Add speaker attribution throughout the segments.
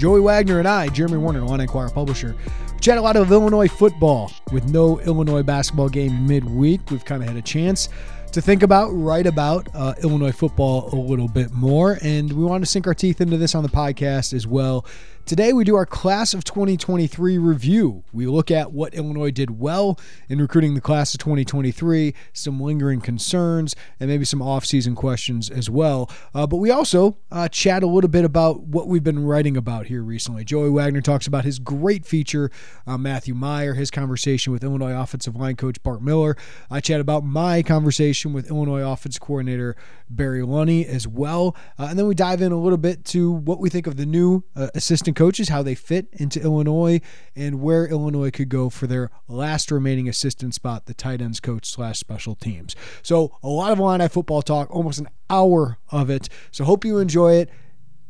Speaker 1: Joey Wagner and I, Jeremy Werner, Illini Inquirer publisher, chat a lot of Illinois football with no Illinois basketball game midweek. We've kind of had a chance to think about, write about uh, Illinois football a little bit more, and we want to sink our teeth into this on the podcast as well. Today, we do our class of 2023 review. We look at what Illinois did well in recruiting the class of 2023, some lingering concerns, and maybe some offseason questions as well. Uh, but we also uh, chat a little bit about what we've been writing about here recently. Joey Wagner talks about his great feature, uh, Matthew Mayer, his conversation with Illinois offensive line coach Bart Miller. I chat about my conversation with Illinois offense coordinator Barry Lunney as well. Uh, and then we dive in a little bit to what we think of the new uh, assistant coaches, how they fit into Illinois, and where Illinois could go for their last remaining assistant spot, the tight ends coach slash special teams. So a lot of Illini football talk, almost an hour of it. So hope you enjoy it.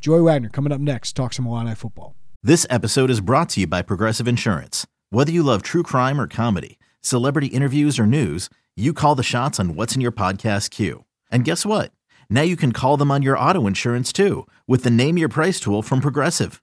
Speaker 1: Joey Wagner coming up next, talk some Illini football.
Speaker 2: This episode is brought to you by Progressive Insurance. Whether you love true crime or comedy, celebrity interviews or news, you call the shots on what's in your podcast queue. And guess what? Now you can call them on your auto insurance too with the Name Your Price tool from Progressive.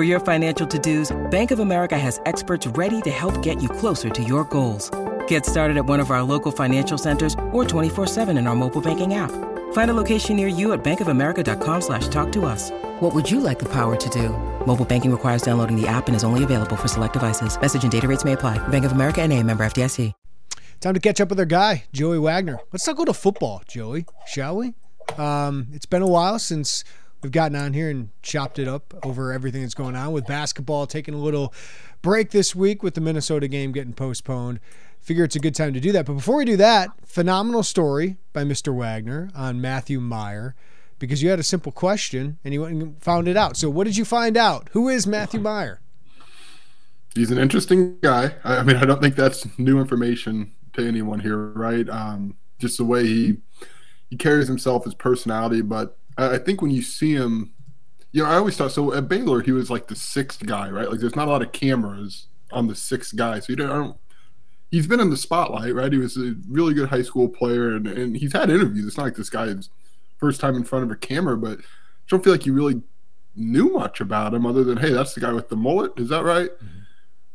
Speaker 3: For your financial to-dos, Bank of America has experts ready to help get you closer to your goals. Get started at one of our local financial centers or 24-7 in our mobile banking app. Find a location near you at bankofamerica.com slash talk to us. What would you like the power to do? Mobile banking requires downloading the app and is only available for select devices. Message and data rates may apply. Bank of America and a member FDIC.
Speaker 1: Time to catch up with our guy, Joey Wagner. Let's talk a little football, Joey, shall we? Um, it's been a while since we've gotten on here and chopped it up over everything that's going on with basketball, taking a little break this week with the Minnesota game getting postponed. Figure it's a good time to do that. But before we do that, phenomenal story by Mr. Wagner on Matthew Mayer because you had a simple question and you went and found it out. So, what did you find out? Who is Matthew Mayer?
Speaker 4: He's an interesting guy. I mean, I don't think that's new information to anyone here, right? Um, just the way he he carries himself, his personality. But I, think when you see him, you know, I always thought so. At Baylor, he was like the sixth guy, right? Like, there's not a lot of cameras on the sixth guy, so you don't. I don't he's been in the spotlight, right? He was a really good high school player, and, and he's had interviews. It's not like this guy's first time in front of a camera, but I don't feel like you really knew much about him other than, hey, that's the guy with the mullet. Is that right? Mm-hmm.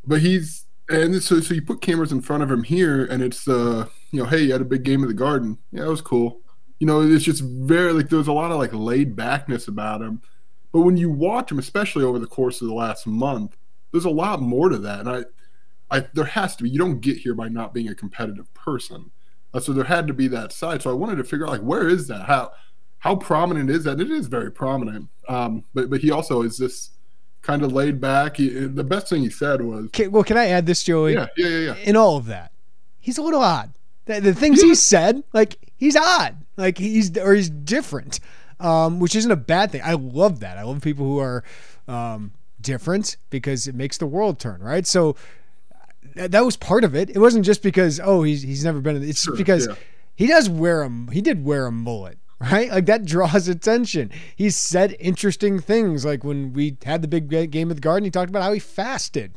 Speaker 4: But he's and so so you put cameras in front of him here, and it's uh you know, hey, you had a big game in the Garden. Yeah, it was cool. You know, it's just very like there's a lot of like laid backness about him. But when you watch him, especially over the course of the last month, there's a lot more to that. And I, I there has to be. You don't get here by not being a competitive person. Uh, so there had to be that side. So I wanted to figure out like where is that? How how prominent is that? It is very prominent. Um, but but he also is this kind of laid back. He, the best thing he said was,
Speaker 1: Okay, well, can I add this, Joey?
Speaker 4: yeah, yeah, yeah, yeah.
Speaker 1: In all of that, he's a little odd. The, the things he said, like he's odd, like he's or he's different, um, which isn't a bad thing. I love that. I love people who are um, different because it makes the world turn, right? So that, was part of it. It wasn't just because oh he's he's never been. In, it's
Speaker 4: Sure,
Speaker 1: because
Speaker 4: yeah.
Speaker 1: he does wear a he did wear a mullet right? Like that draws attention. He said interesting things, like when we had the big game at the Garden, he talked about how he fasted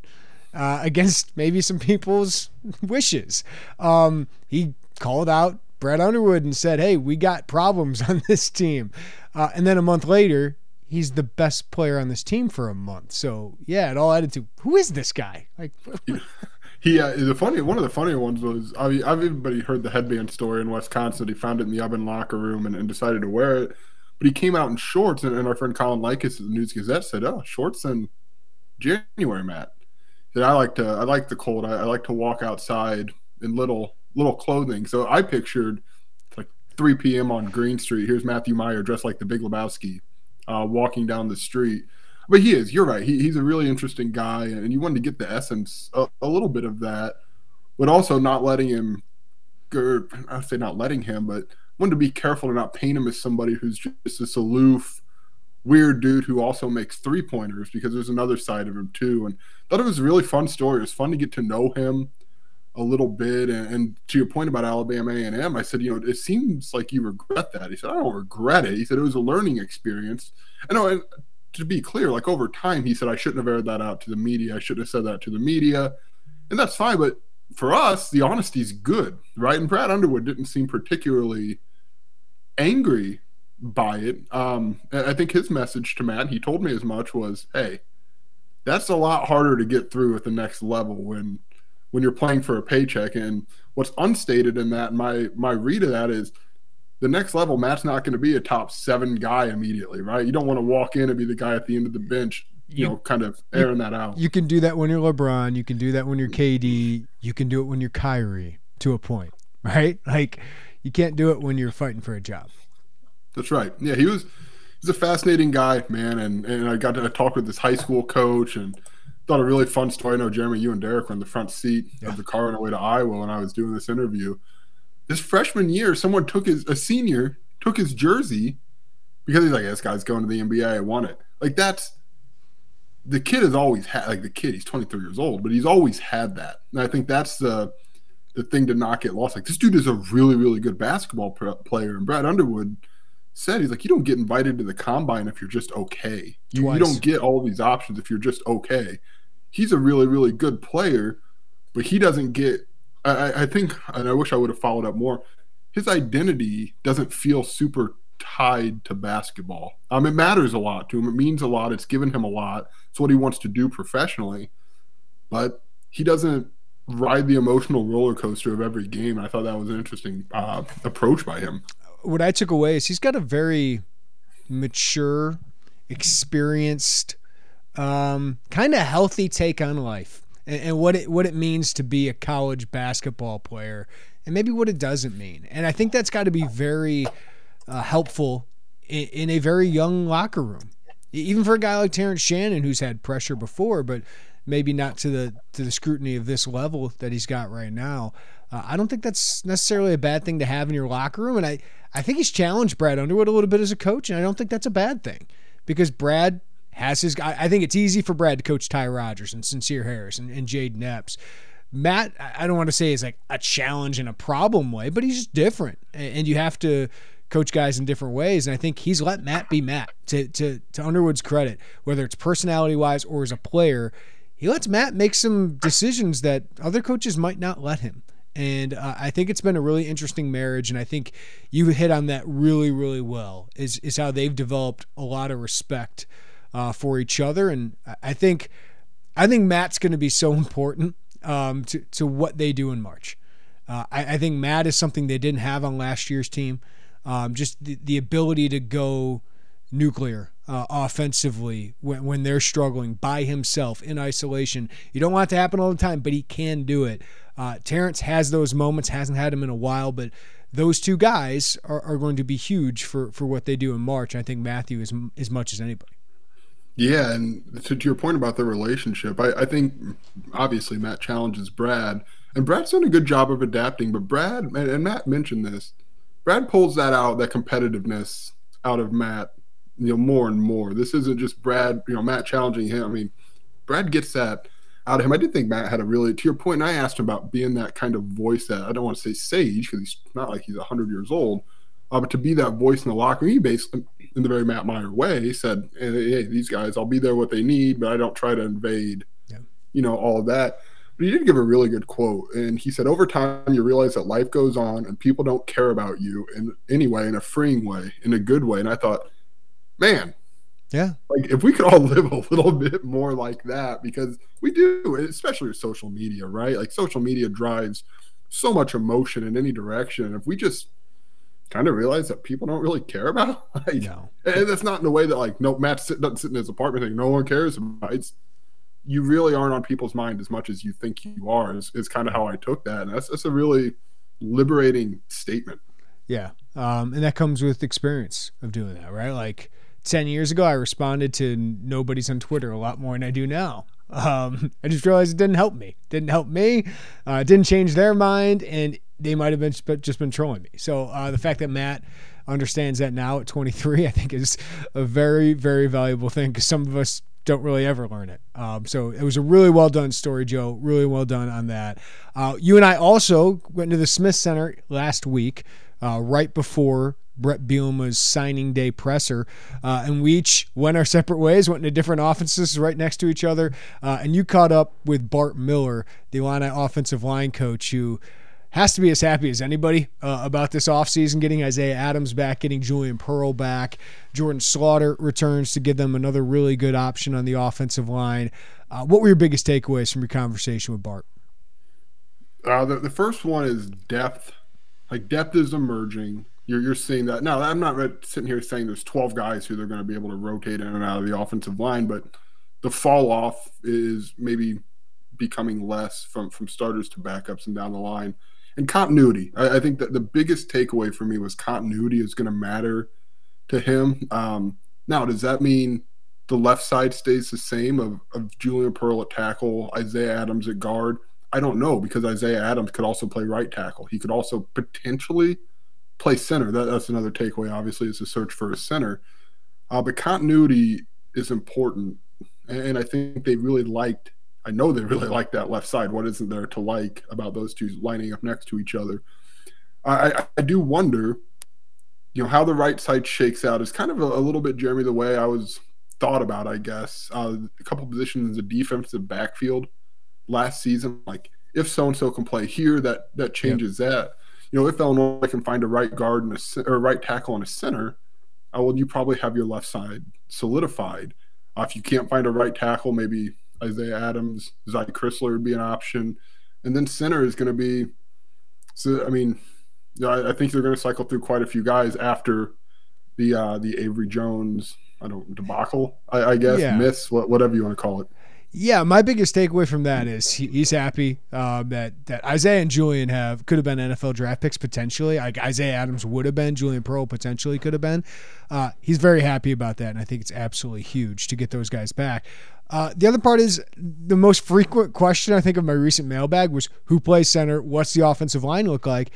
Speaker 1: uh, against maybe some people's wishes. Um, he called out Brad Underwood and said, "Hey, we got problems on this team," uh, and then a month later. He's the best player on this team for a month. So yeah, it all added to who is this guy? Like
Speaker 4: He uh, the funny one of the funnier ones was I mean, I've everybody heard the headband story in Wisconsin. He found it in the oven locker room and, and decided to wear it, but he came out in shorts. And, and our friend Colin Likas of the News Gazette said, "Oh, shorts in January, Matt." That I like to I like the cold. I, I like to walk outside in little little clothing. So I pictured like 3 p.m. on Green Street. Here's Matthew Mayer dressed like the Big Lebowski, uh, walking down the street but he is. You're right. He, he's a really interesting guy, and you wanted to get the essence a, a little bit of that, but also not letting him. I say not letting him, but wanted to be careful to not paint him as somebody who's just this aloof, weird dude who also makes three pointers because there's another side of him too. And thought it was a really fun story. It was fun to get to know him a little bit. And, and to your point about Alabama A&M, I said, you know, it seems like you regret that. He said, I don't regret it. He said it was a learning experience. Know, to be clear, like over time, he said, I shouldn't have aired that out to the media. I shouldn't have said that to the media. And that's fine. But for us, the honesty is good, right? And Brad Underwood didn't seem particularly angry by it. Um, I think his message to Matt, he told me as much, was, hey, that's a lot harder to get through at the next level when when you're playing for a paycheck. And what's unstated in that, my my read of that is – the next level, Matt's not going to be a top seven guy immediately, right? You don't want to walk in and be the guy at the end of the bench, you, you know, kind of airing
Speaker 1: you,
Speaker 4: that out.
Speaker 1: You can do that when you're LeBron. You can do that when you're mm-hmm. KD. You can do it when you're Kyrie to a point, right? Like you can't do it when you're fighting for a job.
Speaker 4: That's right. Yeah, he was he's a fascinating guy, man, and and I got to talk with this high school coach and thought a really fun story. I know Jeremy, you and Derek were in the front seat yeah. of the car on our way to Iowa when I was doing this interview This freshman year, someone took his a senior took his jersey because he's like, this guy's going to the NBA. I want it. Like that's the kid has always had like the kid. He's 23 years old, but he's always had that. And I think that's the the thing to not get lost. Like this dude is a really really good basketball player. And Brad Underwood said he's like, you don't get invited to the combine if you're just okay. You, you don't get all these options if you're just okay. He's a really really good player, but he doesn't get I, I think, and I wish I would have followed up more. His identity doesn't feel super tied to basketball. Um, it matters a lot to him. It means a lot. It's given him a lot. It's what he wants to do professionally, but he doesn't ride the emotional roller coaster of every game. I thought that was an interesting uh, approach by him.
Speaker 1: What I took away is he's got a very mature, experienced, um, kind of healthy take on life and, and what it what it means to be a college basketball player, and maybe what it doesn't mean. And I think that's got to be very uh, helpful in, in a very young locker room, even for a guy like Terrence Shannon, who's had pressure before, but maybe not to the to the scrutiny of this level that he's got right now. Uh, I don't think that's necessarily a bad thing to have in your locker room, and I I think he's challenged Brad Underwood a little bit as a coach, and I don't think that's a bad thing because Brad has his guy. I think it's easy for Brad to coach Ty Rodgers and Sencire Harris and, and Jayden Epps. Matt, I don't want to say is like a challenge in a problem way, but he's just different, and you have to coach guys in different ways. And I think he's let Matt be Matt. To to to Underwood's credit, whether it's personality wise or as a player, he lets Matt make some decisions that other coaches might not let him. And uh, I think it's been a really interesting marriage, and I think you hit on that really, really well. Is is how they've developed a lot of respect uh, for each other. And I think I think Matt's going to be so important um, to to what they do in March. Uh, I, I, think Matt is something they didn't have on last year's team. Um, just the, the ability to go nuclear uh, offensively when, when they're struggling by himself in isolation. You don't want it to happen all the time, but he can do it. Uh, Terrence has those moments, hasn't had them in a while, but those two guys are, are going to be huge for, for what they do in March. I think Matthew is as much as anybody.
Speaker 4: Yeah, and to, to your point about the relationship, I, I, think obviously Matt challenges Brad, and Brad's done a good job of adapting. But Brad and, and Matt mentioned this, Brad pulls that out, that competitiveness out of Matt, you know, more and more. This isn't just Brad, you know, Matt challenging him. I mean, Brad gets that out of him. I did think Matt had a really, to your point, I asked him about being that kind of voice that I don't want to say sage because he's not like he's hundred years old, Uh, but to be that voice in the locker room, he basically, in the very Matt Mayer way, said, hey, hey, these guys, I'll be there what they need, but I don't try to invade, yeah. you know, all of that. But he did give a really good quote. And he said, over time, you realize that life goes on and people don't care about you in any way, in a freeing way, in a good way. And I thought, man,
Speaker 1: yeah.
Speaker 4: Like if we could all live a little bit more like that, because we do, especially with social media, right? Like social media drives so much emotion in any direction. And if we just kind of realize that people don't really care about, like, no. and that's not in the way that like no Matt sit, doesn't sit in his apartment saying no one cares about. It's you really aren't on people's mind as much as you think you are. Is, is kind of how I took that, and that's that's a really liberating statement.
Speaker 1: Yeah, um, and that comes with experience of doing that, right? Like 10 years ago, I responded to nobody's on Twitter a lot more than I do now. Um, I just realized it didn't help me. Didn't help me. Uh, didn't change their mind, and they might have been just been trolling me. So uh, the fact that Matt understands that now at 23, I think is a very, very valuable thing because some of us don't really ever learn it. Um, so it was a really well done story, Joe. Really well done on that. Uh, you and I also went to the Smith Center last week, uh, right before Bret Bielema's signing day presser. Uh, and we each went our separate ways, went into different offices right next to each other. Uh, and you caught up with Bart Miller, the Illini offensive line coach, who has to be as happy as anybody uh, about this offseason, getting Isaiah Adams back, getting Julian Pearl back. Jordan Slaughter returns to give them another really good option on the offensive line. Uh, what were your biggest takeaways from your conversation with Bart?
Speaker 4: Uh, the, the first one is depth. Like depth is emerging you're you're seeing that. Now, I'm not sitting here saying there's 12 guys who they're going to be able to rotate in and out of the offensive line, but the fall off is maybe becoming less from from starters to backups and down the line. And continuity. I, I think that the biggest takeaway for me was continuity is going to matter to him. Um, now, does that mean the left side stays the same of, of Julian Pearl at tackle, Isaiah Adams at guard? I don't know because Isaiah Adams could also play right tackle. He could also potentially play center. That, that's another takeaway, obviously, is to search for a center. Uh, but continuity is important. And, and I think they really liked, I know they really liked that left side. What isn't there to like about those two lining up next to each other? I, I do wonder, you know, how the right side shakes out is kind of a, a little bit, Jeremy, the way I was thought about, I guess. Uh, a couple positions in the defensive backfield last season, like if so and so can play here, that that changes yep. that you know, if Illinois can find a right guard and a or right tackle and a center, uh, well, you probably have your left side solidified. Uh, if you can't find a right tackle, maybe Isaiah Adams, Zy Crisler would be an option, and then center is going to be. So I mean, yeah, I, I think they're going to cycle through quite a few guys after the uh, the Avery Jones, I don't debacle, I, I guess, yeah. miss, what, whatever you want to call it.
Speaker 1: Yeah, my biggest takeaway from that is he, he's happy um, that that Isaiah and Julian have could have been NFL draft picks potentially. Like Isaiah Adams would have been, Julian Pearl potentially could have been. Uh, he's very happy about that, and I think it's absolutely huge to get those guys back. Uh, the other part is the most frequent question I think of my recent mailbag was who plays center, what's the offensive line look like,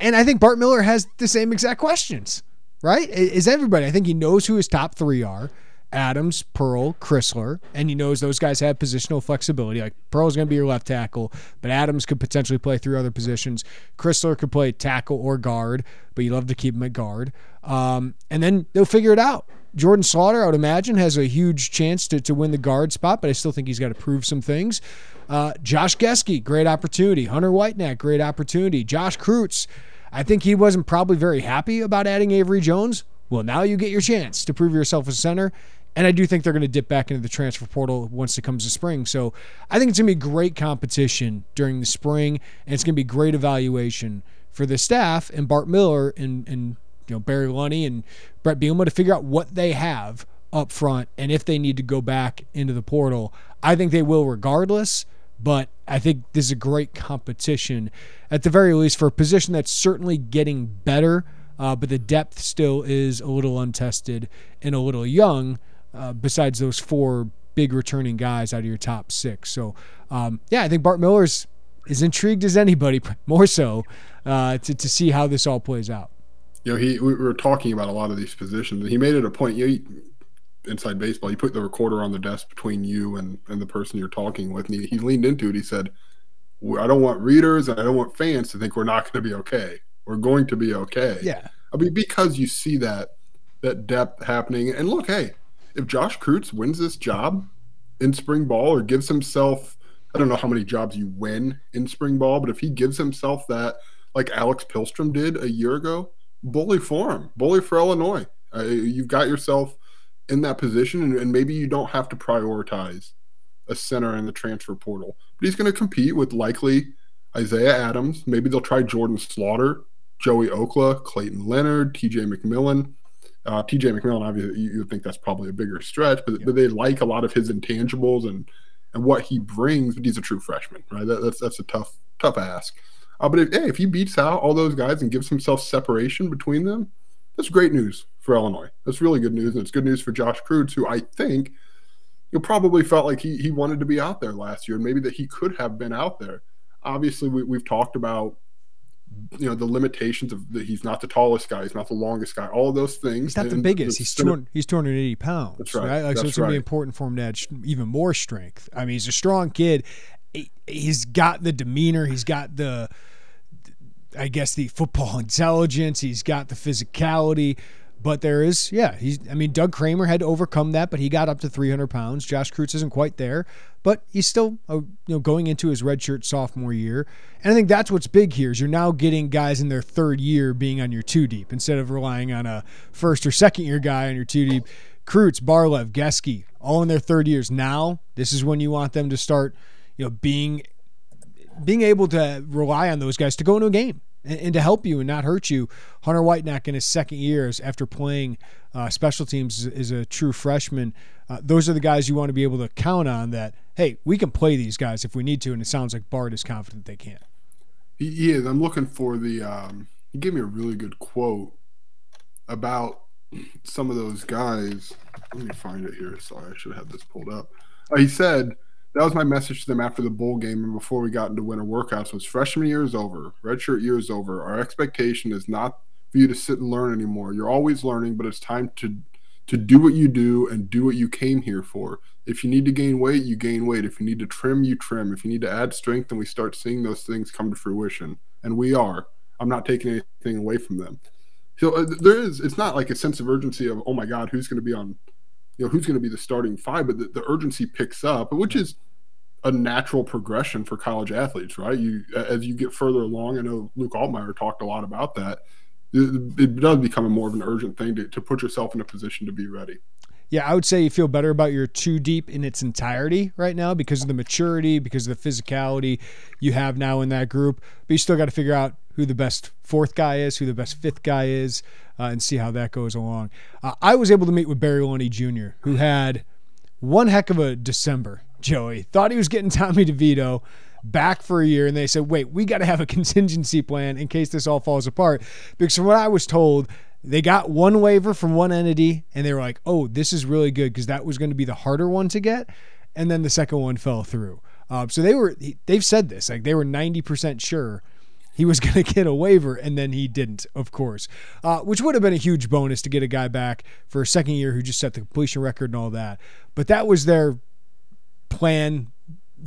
Speaker 1: and I think Bart Miller has the same exact questions. Right? Is everybody? I think he knows who his top three are. Adams, Pearl, Crisler, and he knows those guys have positional flexibility. Like Pearl's going to be your left tackle, but Adams could potentially play three other positions. Crisler could play tackle or guard, but you love to keep him at guard. Um, and then they'll figure it out. Jordan Slaughter, I would imagine, has a huge chance to, to win the guard spot, but I still think he's got to prove some things. Uh, Josh Gesky, great opportunity. Hunter Whitenack, great opportunity. Josh Kreutz, I think he wasn't probably very happy about adding Avery Jones. Well, now you get your chance to prove yourself as center. And I do think they're going to dip back into the transfer portal once it comes to spring. So I think it's going to be great competition during the spring, and it's going to be great evaluation for the staff and Bart Miller and, and you know Barry Lunney and Bret Bielema to figure out what they have up front and if they need to go back into the portal. I think they will regardless, but I think this is a great competition at the very least for a position that's certainly getting better, uh, but the depth still is a little untested and a little young uh, besides those four big returning guys out of your top six. So, um, yeah, I think Bart Miller's as intrigued as anybody, more so, uh, to, to see how this all plays out.
Speaker 4: You know, he we were talking about a lot of these positions, and he made it a point. You know, he, inside baseball, you put the recorder on the desk between you and, and the person you're talking with, and he, he leaned into it. He said, "I don't want readers and I don't want fans to think we're not going to be okay. We're going to be okay."
Speaker 1: Yeah.
Speaker 4: I mean, because you see that that depth happening. And look, hey, if Josh Kreutz wins this job in spring ball or gives himself, I don't know how many jobs you win in spring ball, but if he gives himself that, like Alex Pihlstrom did a year ago, bully for him, bully for Illinois. Uh, you've got yourself in that position, and, and maybe you don't have to prioritize a center in the transfer portal. But he's going to compete with likely Isaiah Adams. Maybe they'll try Jordan Slaughter, Joey Okla, Clayton Leonard, TJ McMillan. Uh, TJ McMillan, obviously, you, you think that's probably a bigger stretch, but, yeah. but, they like a lot of his intangibles and and what he brings. But he's a true freshman, right? That, that's that's a tough tough ask. Uh, but if, hey, if he beats out all those guys and gives himself separation between them, that's great news for Illinois. That's really good news, and it's good news for Josh Kreutz, who I think you probably felt like he he wanted to be out there last year, and maybe that he could have been out there. Obviously, we, we've talked about you know the limitations of the, he's not the tallest guy, he's not the longest guy, all of those things.
Speaker 1: He's not the biggest. he's two, he's 280 pounds. That's right. right? Like,
Speaker 4: That's
Speaker 1: so it's gonna be important for him to add even more strength. I mean, he's a strong kid. He's got the demeanor. He's got the, I guess, the football intelligence. He's got the physicality. But there is, yeah, he's. I mean, Doug Kramer had to overcome that, but he got up to 300 pounds. Josh Kreutz isn't quite there, but he's still, uh, you know, going into his redshirt sophomore year. And I think that's what's big here is you're now getting guys in their third year being on your two deep instead of relying on a first or second year guy on your two deep. Kreutz, Barlev, Gesky, all in their third years. Now, this is when you want them to start, you know, being being able to rely on those guys to go into a game and, and, to help you and not hurt you. Hunter Whitenack in his second year after playing uh, special teams is a true freshman. Uh, those are the guys you want to be able to count on that, hey, we can play these guys if we need to. And it sounds like Bart is confident they can.
Speaker 4: He is. I'm looking for the, um, he gave me a really good quote about some of those guys. Let me find it here. Sorry, I should have this pulled up. Uh, he said, that was my message to them after the bowl game and before we got into winter workouts was freshman year is over redshirt year is over. Our expectation is not for you to sit and learn anymore. You're always learning but it's time to to do what you do and do what you came here for. If you need to gain weight you gain weight. If you need to trim you trim. If you need to add strength and we start seeing those things come to fruition. And we are. I'm not taking anything away from them. So uh, there is it's not like a sense of urgency of oh my god who's going to be on you know who's going to be the starting five, but the, the urgency picks up, which is a natural progression for college athletes, right? You as you get further along, I know Luke Altmyer talked a lot about that. It, it does become a more of an urgent thing to, to put yourself in a position to be ready.
Speaker 1: Yeah, I would say you feel better about your two deep in its entirety right now because of the maturity, because of the physicality you have now in that group. But you still got to figure out who the best fourth guy is, who the best fifth guy is, uh, and see how that goes along. Uh, I was able to meet with Barry Lunney Jr., who had one heck of a December. Joey thought he was getting Tommy DeVito back for a year, and they said, "Wait, we got to have a contingency plan in case this all falls apart." Because from what I was told, they got one waiver from one entity, and they were like, "Oh, this is really good," because that was going to be the harder one to get, and then the second one fell through. Uh, so they were they've said this like they were ninety percent sure he was going to get a waiver, and then he didn't, of course, uh, which would have been a huge bonus to get a guy back for a second year who just set the completion record and all that. But that was their plan,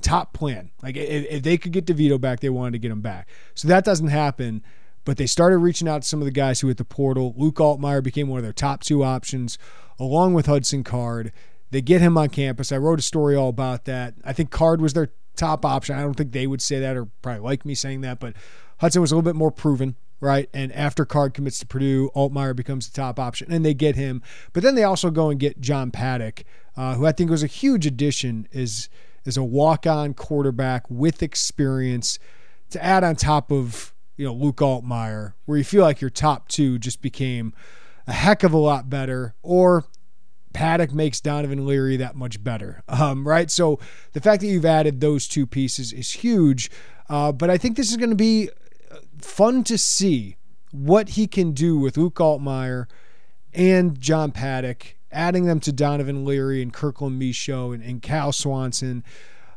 Speaker 1: top plan. Like if, if they could get DeVito back, they wanted to get him back. So that doesn't happen. But they started reaching out to some of the guys who hit the portal. Luke Altmyer became one of their top two options, along with Hudson Card. They get him on campus. I wrote a story all about that. I think Card was their top option. I don't think they would say that or probably like me saying that, but Hudson was a little bit more proven, right? And after Card commits to Purdue, Altmyer becomes the top option, and they get him. But then they also go and get John Paddock, uh, who I think was a huge addition, is is a walk-on quarterback with experience to add on top of you know Luke Altmyer, where you feel like your top two just became a heck of a lot better, or Paddock makes Donovan Leary that much better, um, right? So the fact that you've added those two pieces is huge. Uh, but I think this is going to be fun to see what he can do with Luke Altmyer and John Paddock, adding them to Donovan Leary and Kirkland Michaud and, and Cal Swanson.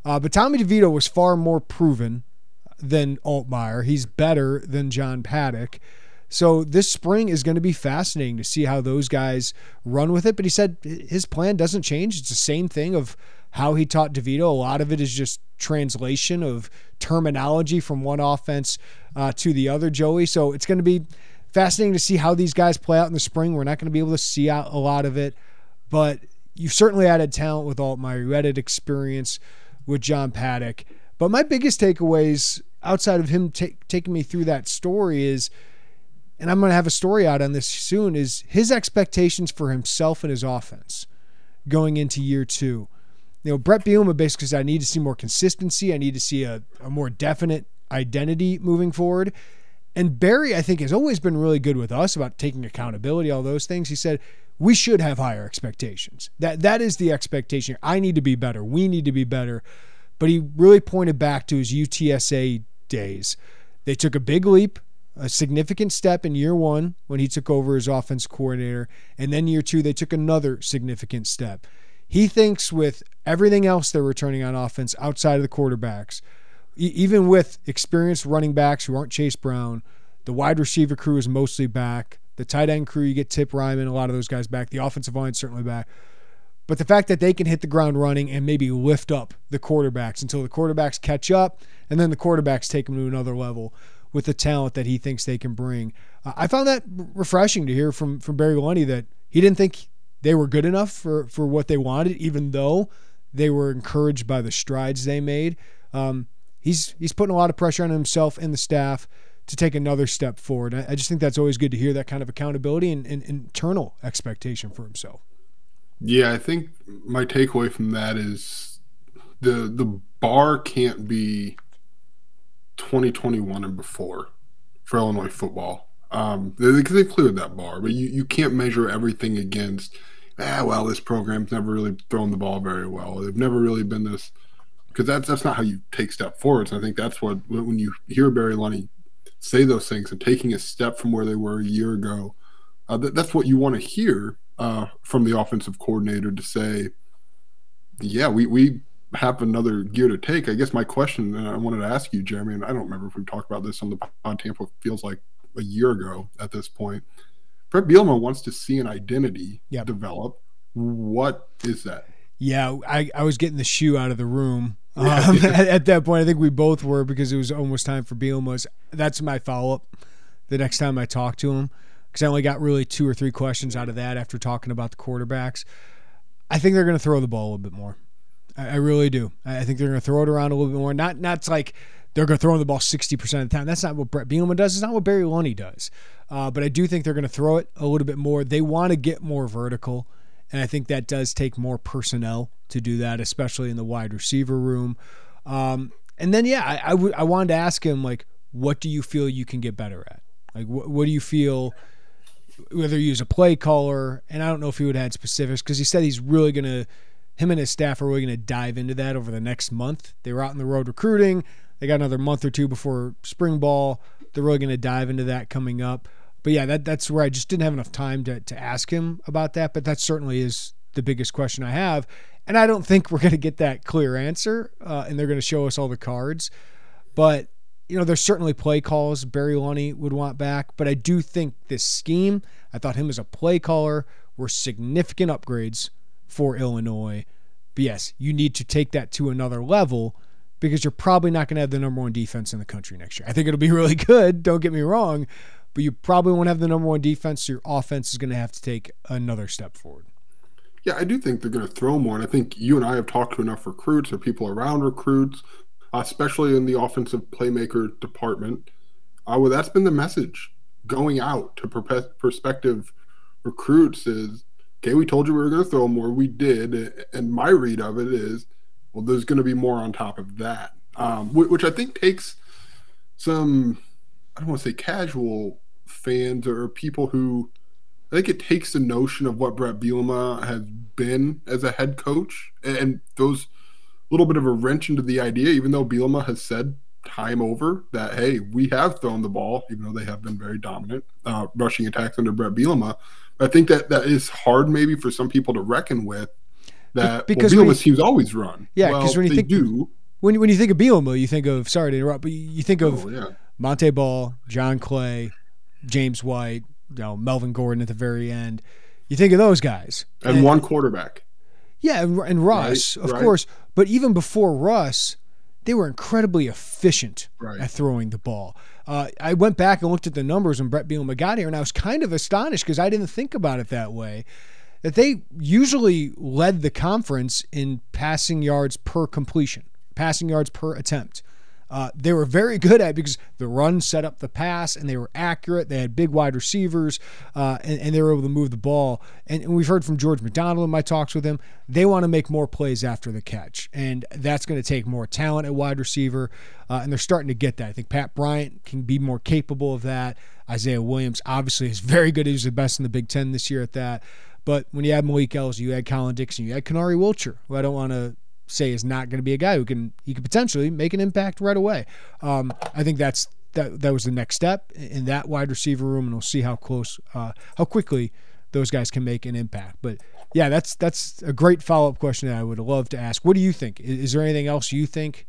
Speaker 1: Uh, but Tommy DeVito was far more proven than Altmyer. He's better than John Paddock. So this spring is going to be fascinating to see how those guys run with it. But he said his plan doesn't change. It's the same thing of how he taught DeVito. A lot of it is just translation of terminology from one offense uh, to the other, Joey. So it's going to be fascinating to see how these guys play out in the spring. We're not going to be able to see out a lot of it, but you've certainly added talent with Altmyer. You added experience with John Paddock. But my biggest takeaways outside of him t- taking me through that story is, and I'm going to have a story out on this soon, is his expectations for himself and his offense going into year two. You know, Bret Bielema basically said, I need to see more consistency. I need to see a, a more definite identity moving forward. And Barry, I think, has always been really good with us about taking accountability, all those things. He said, we should have higher expectations. That that is the expectation. I need to be better. We need to be better. But he really pointed back to his UTSA days. They took a big leap, a significant step in year one when he took over as offense coordinator, and then year two they took another significant step. He thinks with everything else they're returning on offense outside of the quarterbacks, even with experienced running backs who aren't Chase Brown, the wide receiver crew is mostly back. The tight end crew, you get Tip Reiman, a lot of those guys back. The offensive line certainly back. But the fact that they can hit the ground running and maybe lift up the quarterbacks until the quarterbacks catch up, and then the quarterbacks take them to another level with the talent that he thinks they can bring. Uh, I found that refreshing to hear from from Barry Lunney that he didn't think they were good enough for for what they wanted, even though they were encouraged by the strides they made. Um, he's he's putting a lot of pressure on himself and the staff to take another step forward. I, I just think that's always good to hear that kind of accountability and, and internal expectation for himself.
Speaker 4: Yeah, I think my takeaway from that is the the bar can't be 2021 and before for Illinois football. Um, because they cleared that bar, but you, you can't measure everything against. Ah, well, this program's never really thrown the ball very well. They've never really been this because that's that's not how you take step forwards. I think that's what when you hear Barry Lunney say those things and taking a step from where they were a year ago, uh, that, that's what you want to hear uh, from the offensive coordinator to say, yeah, we, we have another gear to take. I guess my question, and I wanted to ask you, Jeremy, and I don't remember if we've talked about this on the pod Tampa, feels like a year ago at this point. Bret Bielema wants to see an identity yep. develop. What is that?
Speaker 1: Yeah, I, I was getting the shoe out of the room um, at, at, that point. I think we both were because it was almost time for Bielema's. That's my follow up the next time I talk to him because I only got really two or three questions out of that after talking about the quarterbacks. I think they're going to throw the ball a little bit more. I, I really do. I think they're going to throw it around a little bit more. Not not like they're going to throw the ball 60% of the time. That's not what Bret Bielema does. It's not what Barry Lunney does. Uh, but I do think they're going to throw it a little bit more. They want to get more vertical. And I think that does take more personnel to do that, especially in the wide receiver room. Um, and then, yeah, I, I, w- I wanted to ask him, like, what do you feel you can get better at? Like, wh- what do you feel – whether you use a play caller, and I don't know if he would add specifics because he said he's really going to, him and his staff are really going to dive into that over the next month. They were out in the road recruiting. They got another month or two before spring ball. They're really going to dive into that coming up. But yeah, that that's where I just didn't have enough time to, to ask him about that. But that certainly is the biggest question I have. And I don't think we're going to get that clear answer, uh, and they're going to show us all the cards. But you know, there's certainly play calls Barry Lunney would want back, but I do think this scheme, I thought him as a play caller, were significant upgrades for Illinois. But yes, you need to take that to another level because you're probably not going to have the number one defense in the country next year. I think it'll be really good, don't get me wrong, but you probably won't have the number one defense, so your offense is going to have to take another step forward.
Speaker 4: Yeah, I do think they're going to throw more. And I think you and I have talked to enough recruits or people around recruits especially in the offensive playmaker department. Uh, well, that's been the message going out to prospective recruits is, okay, we told you we were going to throw more. We did. And my read of it is, well, there's going to be more on top of that, um, which I think takes some, I don't want to say casual fans or people who, I think it takes the notion of what Bret Bielema has been as a head coach and those a – little bit of a wrench into the idea, even though Bielema has said time over that hey, we have thrown the ball, even though they have been very dominant uh, rushing attacks under Bret Bielema. I think that that is hard maybe for some people to reckon with. That because well, Bielema's teams always run.
Speaker 1: Yeah, because well, when you think do, when when you think of Bielema, you think of sorry to interrupt, but you think of oh, yeah. Montee Ball, John Clay, James White, you know, Melvin Gordon at the very end. You think of those guys
Speaker 4: and, and one quarterback.
Speaker 1: Yeah, and, and Russ, right, of right. course. But even before Russ, they were incredibly efficient right. at throwing the ball. Uh, I went back and looked at the numbers when Bret Bielema got here, and I was kind of astonished because I didn't think about it that way. That they usually led the conference in passing yards per completion, passing yards per attempt. Uh, they were very good at because the run set up the pass and they were accurate. They had big wide receivers uh, and, and, they were able to move the ball. And, and, we've heard from George McDonald in my talks with him. They want to make more plays after the catch, and that's going to take more talent at wide receiver. Uh, and they're starting to get that. I think Pat Bryant can be more capable of that. Isaiah Williams obviously is very good. He's the best in the Big Ten this year at that. But when you add Malik Elzy, you add Colin Dixon, you add Kanari Wilcher, who I don't want to say is not going to be a guy who can he could potentially make an impact right away. Um, I think that's that that was the next step in that wide receiver room, and we'll see how close, uh, how quickly those guys can make an impact. But yeah, that's that's a great follow up question that I would love to ask. What do you think? Is, is there anything else you think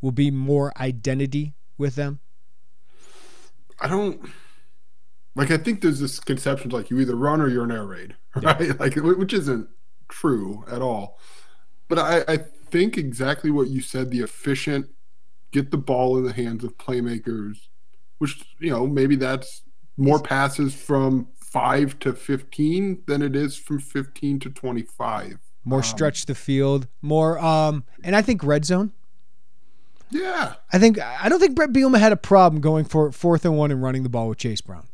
Speaker 1: will be more identity with them?
Speaker 4: I don't like. I think there's this conception like you either run or you're an air raid, right? Yeah. Like which isn't true at all. But I, I think exactly what you said the efficient, get the ball in the hands of playmakers, which, you know, maybe that's more passes from five to 15 than it is from 15 to 25.
Speaker 1: More um, stretch the field, more, um, and I think red zone.
Speaker 4: Yeah.
Speaker 1: I think, I don't think Bret Bielema had a problem going for fourth and one and running the ball with Chase Brown.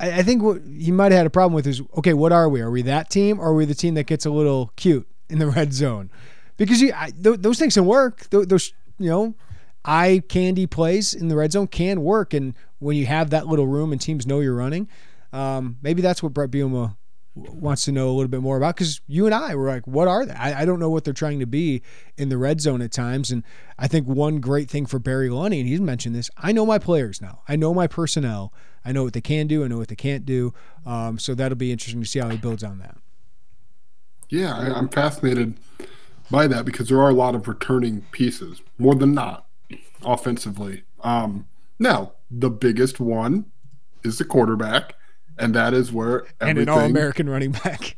Speaker 1: I, I think what he might have had a problem with is okay, what are we? Are we that team or are we the team that gets a little cute? in the red zone because you I, th- those things can work. Th- those you know eye candy plays in the red zone can work, and when you have that little room and teams know you're running, um, maybe that's what Bret Bielema wants to know a little bit more about because you and I were like, what are they? I, I, don't know what they're trying to be in the red zone at times. And I think one great thing for Barry Lunney, and he's mentioned this, I know my players now. I know my personnel. I know what they can do. I know what they can't do. Um, so that'll be interesting to see how he builds on that.
Speaker 4: Yeah, I, am fascinated by that because there are a lot of returning pieces, more than not, offensively. Um, now, the biggest one is the quarterback, and that is where
Speaker 1: and an all-American running back.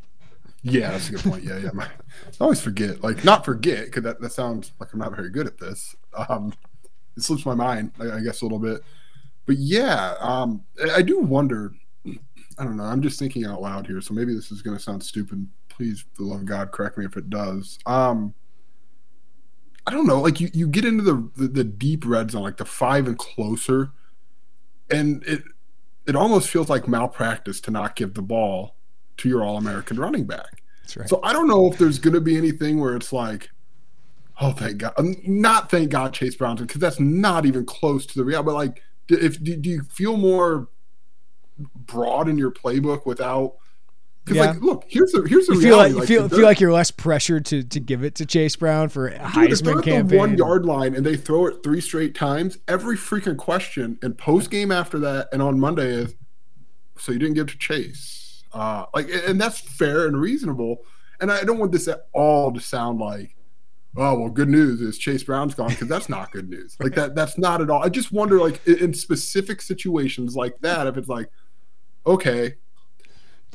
Speaker 4: Yeah, that's a good point. Yeah, yeah. My, I always forget, like not forget, because that, that sounds like I'm not very good at this. Um, it slips my mind, I, I guess, a little bit. But yeah, um, I, I do wonder. I don't know. I'm just thinking out loud here, so maybe this is going to sound stupid please, for the love of God, correct me if it does. Um, I don't know. Like you, you get into the, the, the deep red zone, like the five and closer, and it it almost feels like malpractice to not give the ball to your All American running back. Right. So I don't know if there's going to be anything where it's like, oh, thank God, um, not thank God Chase Brown, because that's not even close to the reality. But like, if do you feel more broad in your playbook without because yeah. like, look, here's a here's a
Speaker 1: you
Speaker 4: feel like,
Speaker 1: like feel, feel like you're less pressured to to give it to Chase Brown for a Heisman campaign.
Speaker 4: The one yard line and they throw it three straight times. Every freaking question and post game after that and on Monday is, so you didn't give to Chase, uh, like, and that's fair and reasonable. And I don't want this at all to sound like, oh well, good news is Chase Brown's gone because that's not good news. Like that that's not at all. I just wonder like in specific situations like that if it's like, okay,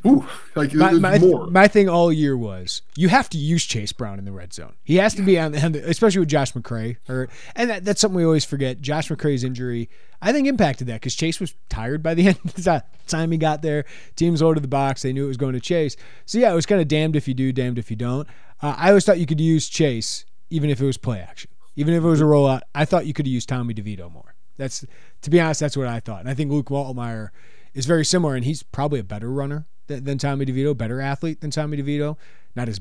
Speaker 4: Ooh, like
Speaker 1: my, my, my, thing all year was you have to use Chase Brown in the red zone. He has to be on the, especially with Josh McCray. Or, and that, that's something we always forget. Josh McCray's injury, I think, impacted that because Chase was tired by the end of the time he got there. Teams loaded the box. They knew it was going to Chase. So, yeah, it was kind of damned if you do, damned if you don't. Uh, I always thought you could use Chase even if it was play action, even if it was a rollout. I thought you could use Tommy DeVito more. That's, to be honest, that's what I thought. And I think Luke Altmyer is very similar, and he's probably a better runner than, than Tommy DeVito, better athlete than Tommy DeVito. Not as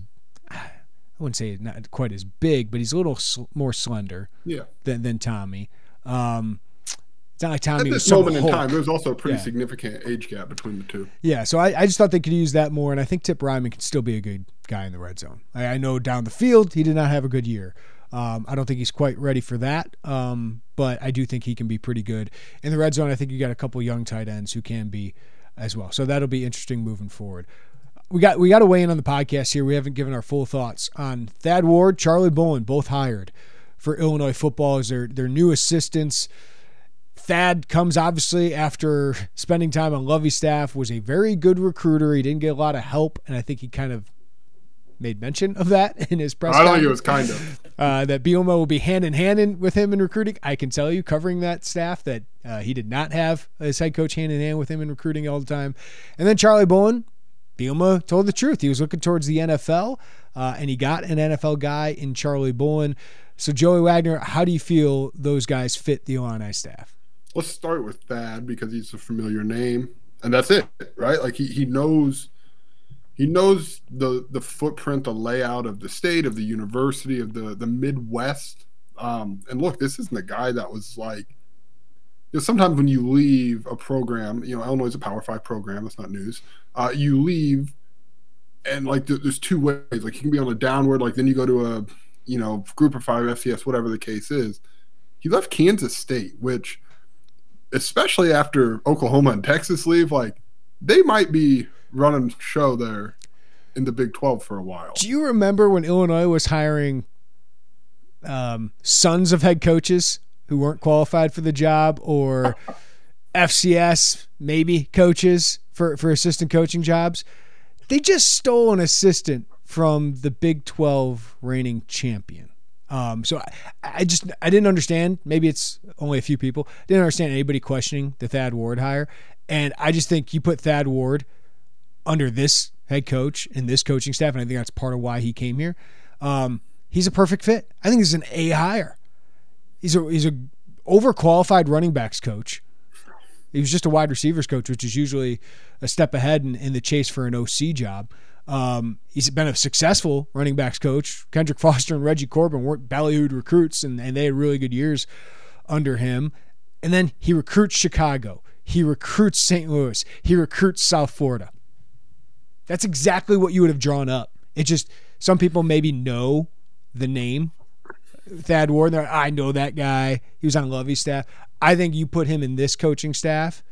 Speaker 1: I wouldn't say not quite as big, but he's a little sl- more slender.
Speaker 4: Yeah.
Speaker 1: Than than Tommy. Um, it's not like Tommy
Speaker 4: At this moment in time, there's also a pretty yeah. significant age gap between the two.
Speaker 1: Yeah, so I, I, just thought they could use that more, and I think Tip Reiman can still be a good guy in the red zone. I, I know down the field he did not have a good year. Um, I don't think he's quite ready for that, um, but I do think he can be pretty good in the red zone. I think you got a couple young tight ends who can be as well. So that'll be interesting moving forward. We got we got to weigh in on the podcast here. We haven't given our full thoughts on Thad Ward, Charlie Bullen, both hired for Illinois football as their their new assistants. Thad comes obviously after spending time on Lovie staff, was a very good recruiter. He didn't get a lot of help, and I think he kind of made mention of that in his press.
Speaker 4: I don't think it was kind of
Speaker 1: uh, that Bielema will be hand in hand in, with him in recruiting. I can tell you, covering that staff, that uh, he did not have his head coach hand in hand with him in recruiting all the time. And then Charlie Bullen, Bielema told the truth. He was looking towards the NFL, uh, and he got an NFL guy in Charlie Bullen. So, Joey Wagner, how do you feel those guys fit the Illini staff?
Speaker 4: Let's start with Thad because he's a familiar name, and that's it, right? Like he he knows he knows the the footprint, the layout of the state, of the university, of the the Midwest. Um, and look, this isn't a guy that was like. You know, sometimes when you leave a program, you know, Illinois is a Power Five program. That's not news. Uh, you leave, and like there's two ways. Like you can be on a downward, like then you go to a, you know, Group of Five, FCS, whatever the case is. He left Kansas State, which, especially after Oklahoma and Texas leave, like they might be running show there in the Big 12 for a while.
Speaker 1: Do you remember when Illinois was hiring um, sons of head coaches who weren't qualified for the job or FCS maybe coaches for, for assistant coaching jobs? They just stole an assistant from the Big 12 reigning champion. Um, so I, I, just I didn't understand. Maybe it's only a few people didn't understand anybody questioning the Thad Ward hire, and I just think you put Thad Ward under this head coach and this coaching staff, and I think that's part of why he came here. Um, he's a perfect fit. I think he's an A hire. He's a he's a overqualified running backs coach. He was just a wide receivers coach, which is usually a step ahead in, in the chase for an OC job. Um, he's been a successful running backs coach. Kendrick Foster and Reggie Corbin weren't ballyhooed recruits, and, and they had really good years under him. And then he recruits Chicago. He recruits St. Louis. He recruits South Florida. That's exactly what you would have drawn up. It just some people maybe know the name Thad Ward. I know that guy. He was on Lovie's staff. I think you put him in this coaching staff.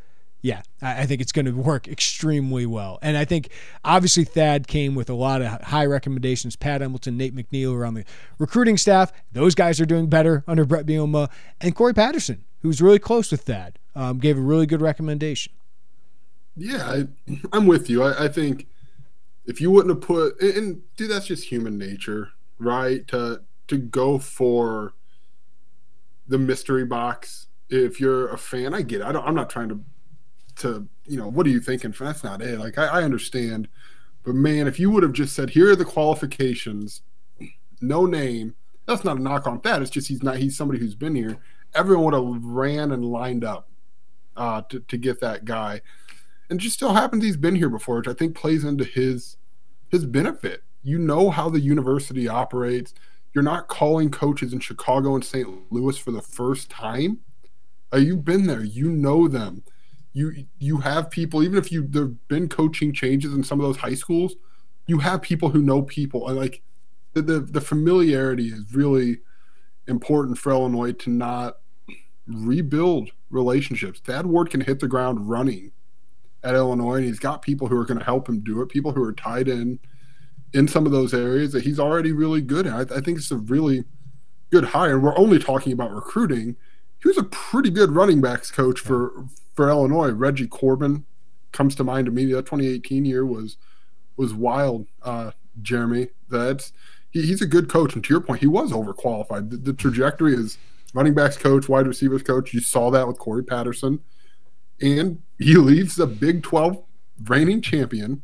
Speaker 1: Yeah, I think it's going to work extremely well. And I think obviously Thad came with a lot of high recommendations. Pat Hamilton, Nate McNeil around the recruiting staff. Those guys are doing better under Bret Bielema. And Corey Patterson, who's really close with Thad, um, gave a really good recommendation.
Speaker 4: Yeah, I, am with you. I, I think if you wouldn't have put and, and dude, that's just human nature, right? To to go for the mystery box. If you're a fan, I get it. I don't, I'm not trying to to you know what are you thinking? That's not it. Like I, I understand, but man, if you would have just said here are the qualifications, no name. That's not a knock on that. It's just he's not. He's somebody who's been here. Everyone would have ran and lined up uh, to to get that guy and just still happens he's been here before, which I think plays into his his benefit. You know how the university operates. You're not calling coaches in Chicago and St. Louis for the first time. Uh, you've been there. You know them. You you have people. Even if you there've been coaching changes in some of those high schools, you have people who know people. And like the the, the familiarity is really important for Illinois to not rebuild relationships. Thad Ward can hit the ground running at Illinois, and he's got people who are going to help him do it. People who are tied in in some of those areas that he's already really good at. I, I think it's a really good hire. We're only talking about recruiting. He was a pretty good running backs coach for for Illinois. Reggie Corbin comes to mind me. That 2018 year was was wild. Uh, Jeremy, that's he, he's a good coach. And to your point, he was overqualified. The, the trajectory is running backs coach, wide receivers coach. You saw that with Corey Patterson and he leaves the Big 12 reigning champion,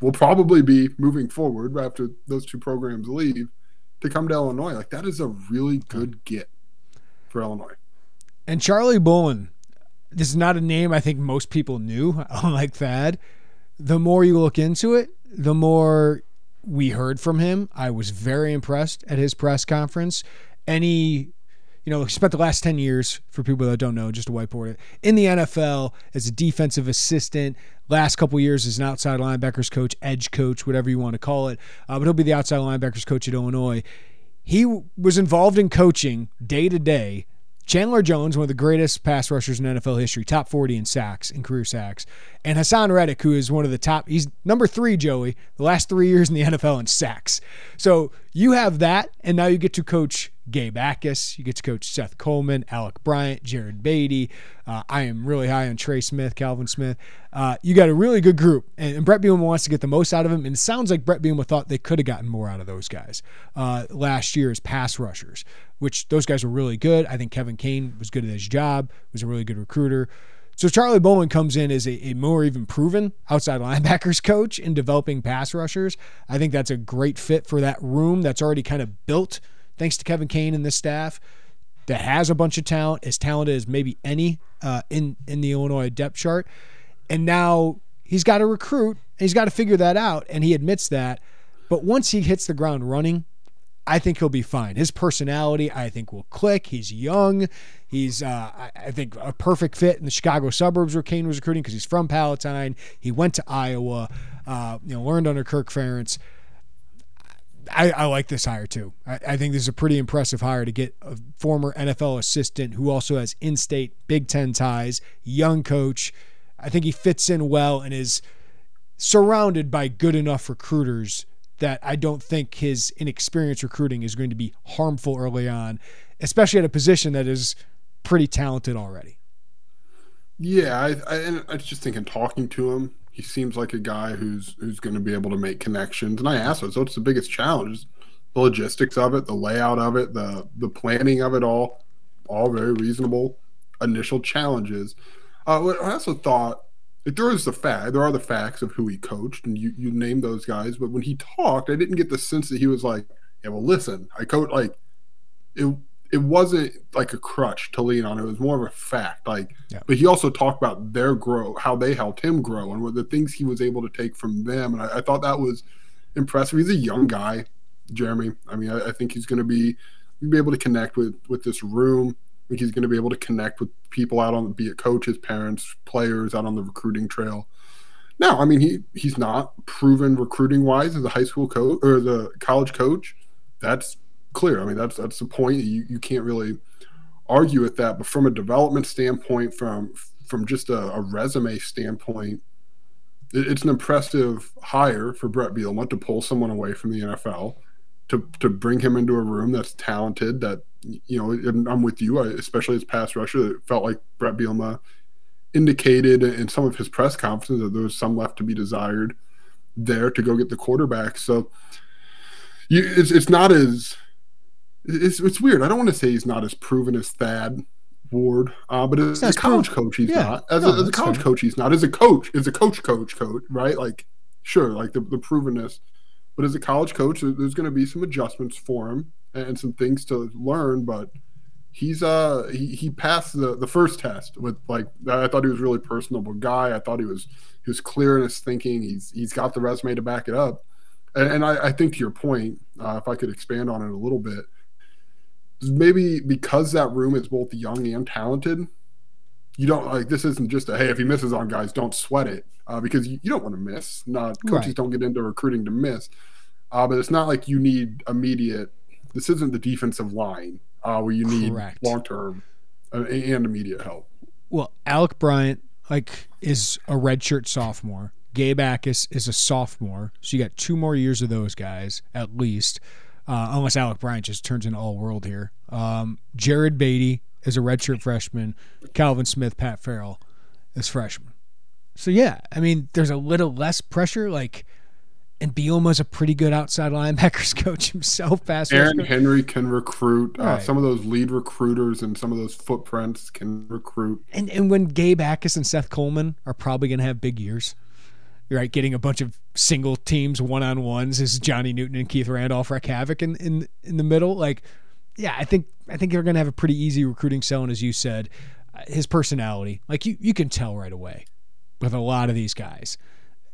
Speaker 4: will probably be moving forward after those two programs leave to come to Illinois. Like that is a really good get for Illinois.
Speaker 1: And Charlie Bullen, this is not a name I think most people knew, unlike Thad. The more you look into it, the more we heard from him. I was very impressed at his press conference. Any you know, spent the last 10 years, for people that don't know, just to whiteboard it, in the NFL as a defensive assistant. Last couple years as an outside linebackers coach, edge coach, whatever you want to call it. Uh, but he'll be the outside linebackers coach at Illinois. He was involved in coaching day to day. Chandler Jones, one of the greatest pass rushers in NFL history, top 40 in sacks, in career sacks. And Haason Reddick, who is one of the top, he's number three, Joey, the last three years in the NFL in sacks. So you have that, and now you get to coach Gabe Jacas. You get to coach Seth Coleman, Alec Bryant, Jared Beatty. Uh, I am really high on Trey Smith, Calvin Smith. Uh, you got a really good group, and, and, Bret Bielema wants to get the most out of them. And it sounds like Bret Bielema thought they could have gotten more out of those guys uh, last year as pass rushers, which those guys were really good. I think Kevin Kane was good at his job, was a really good recruiter. So Charlie Bullen comes in as a, a, more even proven outside linebackers coach in developing pass rushers. I think that's a great fit for that room that's already kind of built thanks to Kevin Kane and the staff that has a bunch of talent, as talented as maybe any uh, in in the Illinois depth chart. And now he's got to recruit and he's got to figure that out. And he admits that. But once he hits the ground running, I think he'll be fine. His personality, I think, will click. He's young. He's, uh, I think, a perfect fit in the Chicago suburbs where Kane was recruiting because he's from Palatine. He went to Iowa, uh, you know, learned under Kirk Ferentz. I, I, like this hire too. I, I, think this is a pretty impressive hire to get a former NFL assistant who also has in state Big Ten ties, young coach. I think he fits in well and is surrounded by good enough recruiters that I don't think his inexperienced recruiting is going to be harmful early on, especially at a position that is pretty talented already.
Speaker 4: Yeah, I, I, I just think in talking to him, he seems like a guy who's who's going to be able to make connections. And I asked him, so what's the biggest challenge? The logistics of it, the layout of it, the the planning of it all, all very reasonable initial challenges. Uh, I also thought there is the fact there are the facts of who he coached, and you you named those guys. But when he talked, I didn't get the sense that he was like, "Yeah, well, listen, I coach like it." It wasn't like a crutch to lean on. It was more of a fact. Like, yeah. but he also talked about their grow, how they helped him grow, and what the things he was able to take from them. And I, I thought that was impressive. He's a young guy, Jeremy. I mean, I, I think he's going to be be able to connect with with this room think he's going to be able to connect with people out on, be it coaches, parents, players out on the recruiting trail. Now, I mean, he he's not proven recruiting wise as a high school coach or the college coach. That's clear. I mean, that's that's the point. You you can't really argue with that. But from a development standpoint, from from just a, a resume standpoint, it, it's an impressive hire for Bret Bielema to pull someone away from the NFL to to bring him into a room that's talented. That you know, I'm with you, especially as pass rusher. It felt like Bret Bielema indicated in some of his press conferences that there was some left to be desired there to go get the quarterback. So you, it's it's not as it's it's weird. I don't want to say he's not as proven as Thad Ward, uh, but as, a college coach, he's yeah. not. As, no, a, as a college fair. coach, he's not. As a coach, as a coach, coach, coach, right? Like, sure, like the, the provenness but as a college coach, there's going to be some adjustments for him and some things to learn. But he's uh he, he passed the the first test with like I thought he was really personable guy. I thought he was he was clear in his thinking. He's he's got the resume to back it up. And, and I, I, think to your point, uh, if I could expand on it a little bit, maybe because that room is both young and talented, you don't like this isn't just a hey if he misses on guys don't sweat it uh, because you, you, don't want to miss not coaches right. don't get into recruiting to miss uh, but it's not like you need immediate this isn't the defensive line uh, where you need long term uh, and immediate help.
Speaker 1: Well alec bryant like is a redshirt sophomore. Gabe jacas is a sophomore. So you got two more years of those guys at least uh, unless alec bryant just turns into all world here um, jared beatty is a redshirt freshman, Calvin Smith, Pat Farrell is freshman. So yeah, I mean, there's a little less pressure. Like, and Bielema's a pretty good outside linebackers coach himself. Pass
Speaker 4: Aaron Henry can recruit. Uh. Some of those lead recruiters and some of those footprints can recruit.
Speaker 1: And and when Gabe Jacas and Seth Coleman are probably going to have big years, right? Getting a bunch of single teams, one on ones is Johnny Newton and Keith Randolph wreak havoc in in in the middle. Like yeah, I think I think they're to have a pretty easy recruiting sell, and as you said, uh, his personality, like you you can tell right away with a lot of these guys.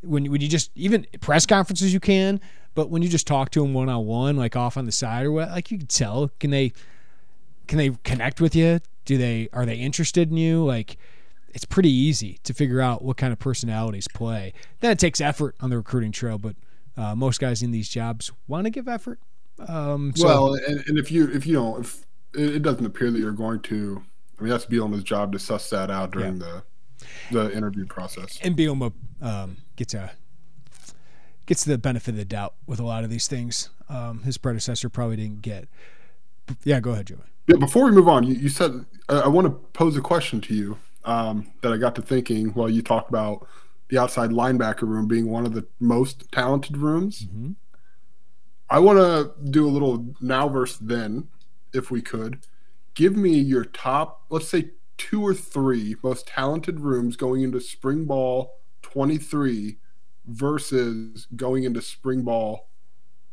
Speaker 1: When when you just even press conferences you can, but when you just talk to them one on one, like off on the side or what, like you can tell. Can they can they connect with you? Do they are they interested in you? Like it's pretty easy to figure out what kind of personalities play. Then it takes effort on the recruiting trail, but uh, most guys in these jobs want to give effort um,
Speaker 4: so, well, and, and if you if you don't, if it doesn't appear that you're going to, I mean that's Bielema's job to suss that out during yeah. the the interview process.
Speaker 1: And Bielema um, gets a gets the benefit of the doubt with a lot of these things. Um, his predecessor probably didn't get. Yeah, go ahead, Joey.
Speaker 4: Yeah, before we move on, you, you said I, I want to pose a question to you um, that I got to thinking while you talked about the outside linebacker room being one of the most talented rooms.
Speaker 1: Mm-hmm.
Speaker 4: I want to do a little now versus then, if we could. Give me your top, let's say two or three most talented rooms going into spring ball 23 versus going into spring ball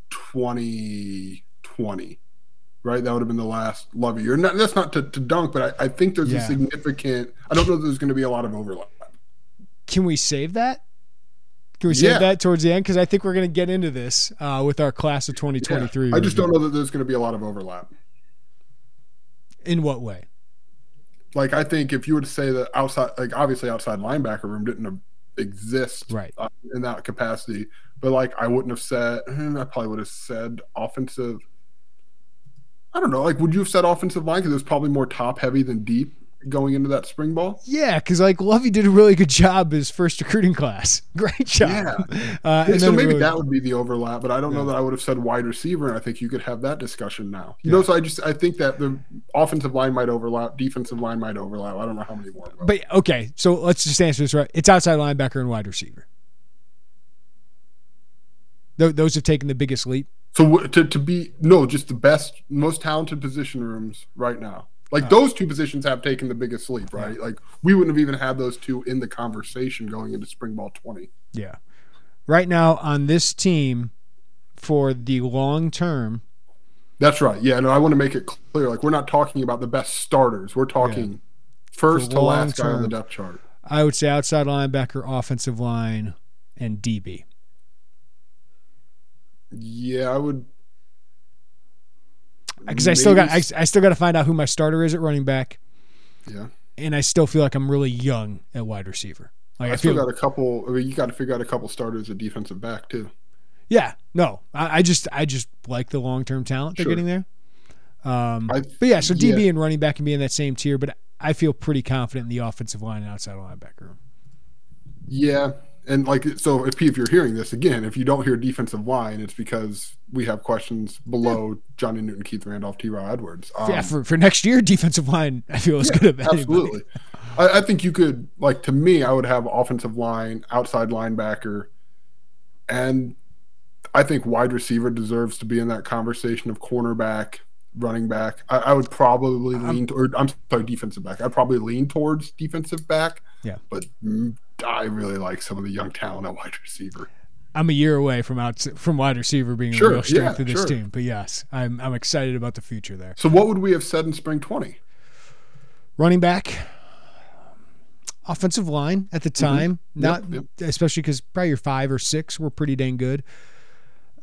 Speaker 4: 2020 right that would have been the last love year not, that's not to, to dunk but I, I think there's
Speaker 1: Yeah.
Speaker 4: a significant i don't know if there's going to be a lot of overlap
Speaker 1: Can we save that? Can we save
Speaker 4: Yeah.
Speaker 1: that towards the end? Because I think we're going to get into this uh, with our class of 2023.
Speaker 4: Yeah. i just don't know that there's going to be a lot of overlap
Speaker 1: In what way?
Speaker 4: like i think if you were to say that outside like obviously outside linebacker room didn't exist
Speaker 1: Right.
Speaker 4: uh, in that capacity but like i wouldn't have said i probably would have said offensive i don't know like would you have said offensive line because it was probably more top heavy than deep going into that spring ball
Speaker 1: Yeah, because like Lovie did a really good job his first recruiting class. Great job.
Speaker 4: Yeah.
Speaker 1: Uh,
Speaker 4: Yeah,
Speaker 1: and
Speaker 4: so maybe
Speaker 1: really-
Speaker 4: that would be the overlap, but I don't know that I would have said wide receiver, and I think you could have that discussion now. You know, so I just I think that the offensive line might overlap, defensive line might overlap. I don't know how many more. will.
Speaker 1: But okay, so let's just answer this right. It's outside linebacker and wide receiver. Th- those have taken the biggest leap.
Speaker 4: So to to be no, just the best, most talented position rooms right now. Like
Speaker 1: Oh.
Speaker 4: those two positions have taken the biggest leap, right? Like we wouldn't have even had those two in the conversation going into spring ball twenty.
Speaker 1: Yeah. Right now on this team, for the long term,
Speaker 4: That's right. Yeah, no, I want to make it clear. Like we're not talking about the best starters. We're talking first to last guy on the depth chart.
Speaker 1: I would say outside linebacker, offensive line, and DB.
Speaker 4: Yeah, I would.
Speaker 1: Because I still got I, I still got to find out who my starter is at running back,
Speaker 4: Yeah,
Speaker 1: and I still feel like I'm really young at wide receiver. Like
Speaker 4: I,
Speaker 1: I,
Speaker 4: still
Speaker 1: feel
Speaker 4: got a couple. I mean, you got to figure out a couple starters at defensive back too.
Speaker 1: Yeah, no, I, I just I just like the long term talent they're
Speaker 4: Sure.
Speaker 1: getting there. Um,
Speaker 4: I-
Speaker 1: but yeah, so DB
Speaker 4: yeah.
Speaker 1: and running back can be in that same tier, but I feel pretty confident in the offensive line and outside linebacker room.
Speaker 4: Yeah, and like so, if if you're hearing this again, if you don't hear defensive line, it's because we have questions below Johnny Newton, Keith Randolph, TeRah Edwards. Um,
Speaker 1: yeah, for, for next year, defensive line I feel is good at anybody.
Speaker 4: absolutely. I, I think you could like to me, I would have offensive line, outside linebacker, and I think wide receiver deserves to be in that conversation of cornerback, running back. I, I would probably lean or I'm sorry, defensive back. I'd probably lean towards defensive back.
Speaker 1: Yeah.
Speaker 4: but I really like some of the young talent at wide receiver.
Speaker 1: I'm a year away from out from wide receiver being
Speaker 4: Sure,
Speaker 1: a real strength
Speaker 4: yeah,
Speaker 1: of this
Speaker 4: sure.
Speaker 1: team, but yes, I'm I'm excited about the future there.
Speaker 4: So, what would we have said in spring twenty?
Speaker 1: running back, offensive line at the time, not
Speaker 4: Mm-hmm. Yep,
Speaker 1: especially because probably your five or six were pretty dang good.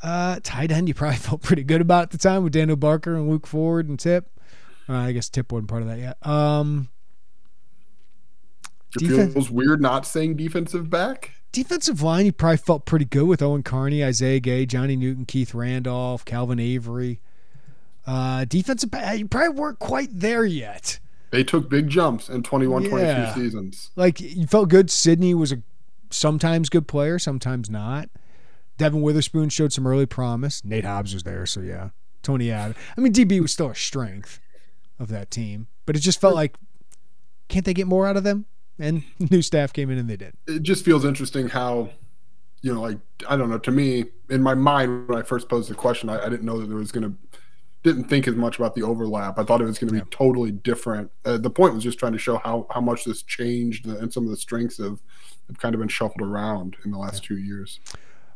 Speaker 1: Uh, tight end, you probably felt pretty good about at the time with Daniel Barker and Luke Ford and Tip. Uh, I guess Tip wasn't part of that yet. Um,
Speaker 4: It
Speaker 1: Defense-
Speaker 4: feels weird not saying defensive back.
Speaker 1: defensive line, you probably felt pretty good with Owen Carney, Isaiah Gay, Johnny Newton, Keith Randolph, Calvin Avery. Uh, defensive back, you probably weren't quite there yet.
Speaker 4: They took big jumps in 21
Speaker 1: Yeah.
Speaker 4: 22 seasons.
Speaker 1: like you felt good. Sydney was a sometimes good player, sometimes not. Devin Witherspoon showed some early promise. Nate Hobbs was there, so yeah. Tony Adams. I mean, DB was still a strength of that team, but it just felt like, can't they get more out of them? And new staff came in and they did.
Speaker 4: It just feels interesting how, you know, like, I don't know, to me, in my mind, when I first posed the question, I, I didn't know that there was going to, didn't think as much about the overlap. I thought it was going to be totally different. Uh, the point was just trying to show how, how much this changed and some of the strengths have, have kind of been shuffled around in the last two years.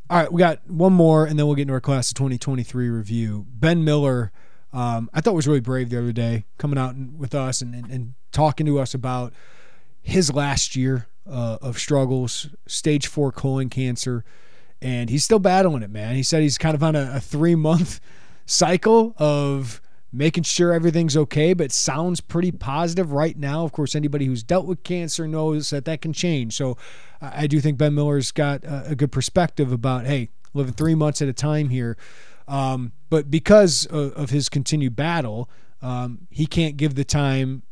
Speaker 1: All right, we got one more, and then we'll get into our class of 2023 review. Ben Miller, um, I thought was really brave the other day, coming out with us and, and, and talking to us about his last year uh, of struggles, stage four colon cancer, and he's still battling it, man. He said he's kind of on a, a three month cycle of making sure everything's okay, but sounds pretty positive right now. Of course, anybody who's dealt with cancer knows that that can change. So I do think Ben Miller's got a, a good perspective about, hey, living three months at a time here. Um, but because of, of his continued battle, um, he can't give the time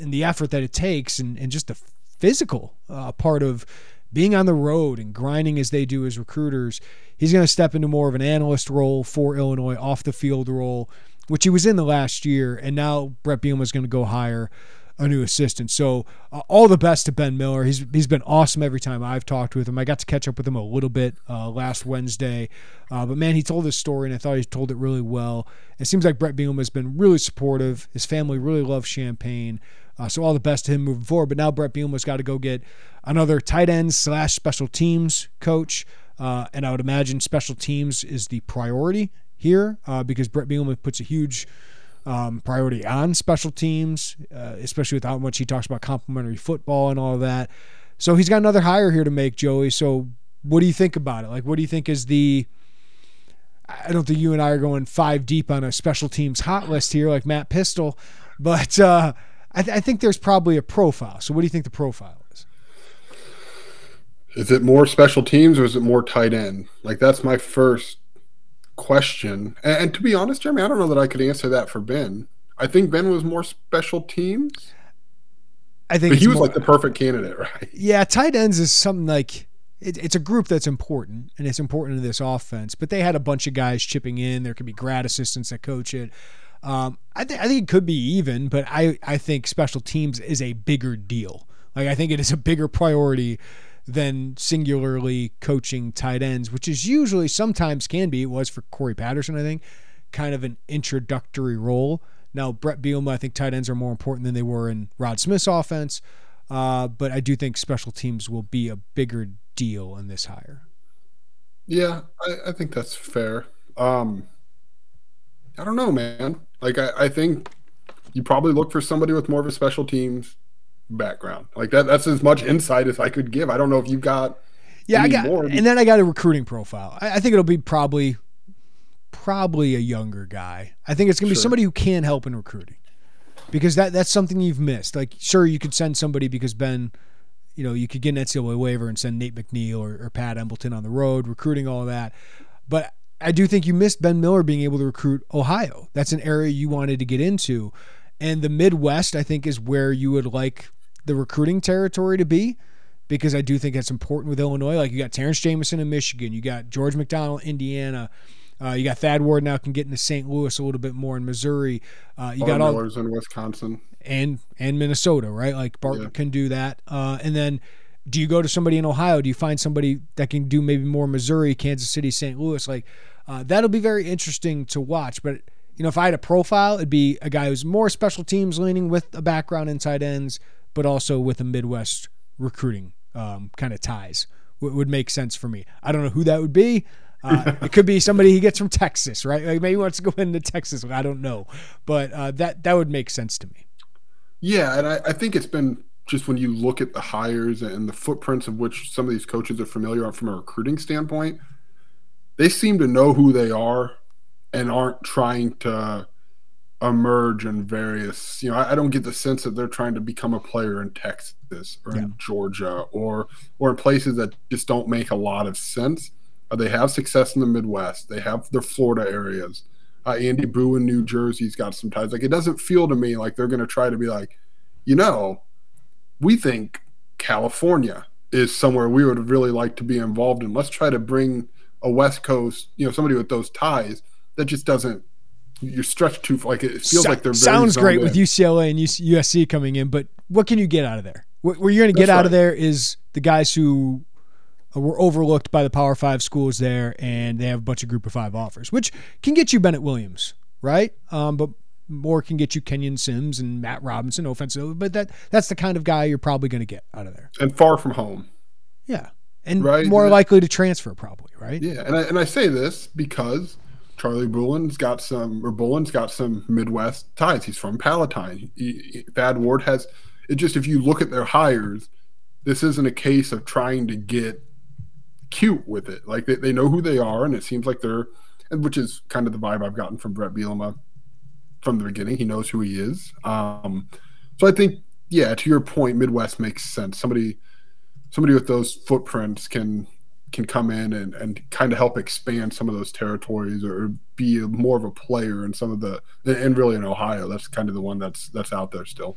Speaker 1: and the effort that it takes and, and just the physical uh, part of being on the road and grinding as they do as recruiters. He's going to step into more of an analyst role for Illinois, off the field role, which he was in the last year, and now Bret Bielema is going to go hire a new assistant. So uh, all the best to Ben Miller. He's he's been awesome every time I've talked with him. I got to catch up with him a little bit uh, last Wednesday, uh, but man, he told his story and I thought he told it really well. It seems like Bret Bielema has been really supportive. His family really loves Champaign. Uh, so all the best to him moving forward. But now Bret Bielema's got to go get another tight end slash special teams coach. Uh, and I would imagine special teams is the priority here uh, because Bret Bielema puts a huge um, priority on special teams, uh, especially with how much he talks about complementary football and all of that. So he's got another hire here to make, Joey. So what do you think about it? Like, what do you think is the I don't think you and I are going five deep on a special teams hot list here, like Matt Pistol, but uh, I, th- I, think there's probably a profile. So, what do you think the profile is?
Speaker 4: Is it more special teams or is it more tight end? Like, that's my first question. And, and, to be honest, Jeremy, I don't know that I could answer that for Ben. I think Ben was more special teams.
Speaker 1: I think
Speaker 4: he was more, like the perfect candidate, right?
Speaker 1: Yeah, tight ends is something like it, it's a group that's important, and it's important to this offense. But they had a bunch of guys chipping in. There could be grad assistants that coach it. Um, I, th- I think it could be even, but I, I think special teams is a bigger deal. Like I think it is a bigger priority than singularly coaching tight ends, which is usually sometimes can be. It was for Corey Patterson, I think, kind of an introductory role. Now, Bret Bielema, I think tight ends are more important than they were in Rod Smith's offense. Uh, but I do think special teams will be a bigger deal in this hire.
Speaker 4: Yeah, I, I think that's fair. Um, I don't know, man. Like, I, I think you probably look for somebody with more of a special teams background. Like that that's as much insight as I could give. I don't know if you've got
Speaker 1: Yeah, I got more. and then I got a recruiting profile. I, I, think it'll be probably probably a younger guy. I think it's gonna be somebody who can help in recruiting. Because that that's something you've missed. Like sure you could send somebody because Ben you know, you could get an NCAA waiver and send Nate McNeil or, or Pat Embleton on the road, recruiting all of that. But I do think you missed Ben Miller being able to recruit Ohio. That's an area you wanted to get into. And the Midwest, I think, is where you would like the recruiting territory to be because I do think that's important with Illinois. Like you got Terrence Jamison in Michigan, you got George McDonald, Indiana. Uh, you got Thad Ward now can get into St. Louis a little bit more in Missouri. Uh, you got all
Speaker 4: Miller's in Wisconsin
Speaker 1: and and Minnesota, right? Like Barton yeah. can do that. Uh, and then do you go to somebody in Ohio? Do you find somebody that can do maybe more Missouri, Kansas City, St. Louis? Like uh, that'll be very interesting to watch. But you know, if I had a profile, it'd be a guy who's more special teams leaning with a background in tight ends, but also with a Midwest recruiting um, kind of ties w- would make sense for me. I don't know who that would be. Uh, it could be somebody he gets from Texas, right? Like maybe he wants to go into Texas. I don't know, but uh, that that would make sense to me.
Speaker 4: Yeah, and I, I, think it's been just when you look at the hires and the footprints of which some of these coaches are familiar from a recruiting standpoint, they seem to know who they are and aren't trying to emerge in various you know I, I, don't get the sense that they're trying to become a player in texas or yeah. in georgia or or in places that just don't make a lot of sense. Uh, they have success in the midwest. They have their florida areas. Uh, Andy Buh in new jersey's got some ties. Like it doesn't feel to me like they're going to try to be like you know we think california is somewhere we would really like to be involved in let's try to bring a west coast you know somebody with those ties that just doesn't you're stretched too far. Like it feels so, like they're very
Speaker 1: sounds great in. with UCLA and USC coming in, but what can you get out of there? What, what you're going to get That's out right. of there is the guys who were overlooked by the Power Five schools there, and they have a bunch of Group of Five offers, which can get you Bennett Williams, right? Um, but more can get you Kenyon Sims and Matt Robinson offensive. But that that's the kind of guy you're probably going to get out of there.
Speaker 4: And far from home.
Speaker 1: Yeah, and right? more likely to transfer, probably, right?
Speaker 4: Yeah, and I, and I say this because Charlie Bullen's got some, or Bullen's got some Midwest ties. He's from Palatine. He, Thad Ward has. It just if you look at their hires, this isn't a case of trying to get cute with it. Like they, they know who they are, and it seems like they're, which is kind of the vibe I've gotten from Bret Bielema from the beginning. He knows who he is. Um, so I think, yeah, to your point, Midwest makes sense. Somebody, somebody with those footprints can can come in and, and kind of help expand some of those territories or be more of a player in some of the and really in Ohio that's kind of the one that's that's out there still.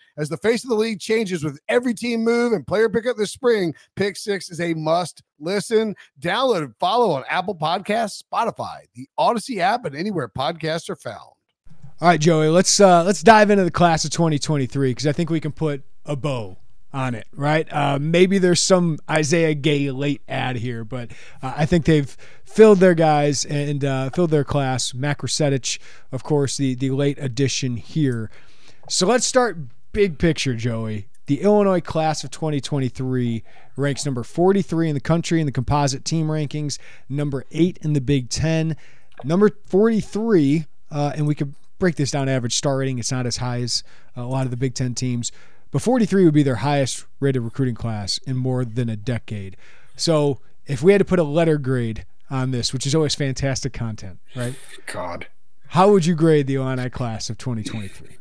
Speaker 5: As the face of the league changes with every team move and player pickup this spring, Pick Six is a must listen. Download and follow on Apple Podcasts, Spotify, the Odyssey app, and anywhere podcasts are found.
Speaker 1: All right, Joey, let's uh, let's dive into the class of 2023 because I think we can put a bow on it, right? Uh, maybe there's some Isaiah Gay late ad here, but uh, I think they've filled their guys and uh, filled their class. Mac Rasetic, of course, the the late addition here. So let's start big picture, Joey. The Illinois class of 2023 ranks number 43 in the country in the composite team rankings, number eight in the Big Ten, number 43, uh, and we could break this down average star rating. It's not as high as a lot of the Big Ten teams, but 43 would be their highest rated recruiting class in more than a decade. So if we had to put a letter grade on this, which is always fantastic content, right?
Speaker 4: God.
Speaker 1: How would you grade the Illini class of 2023?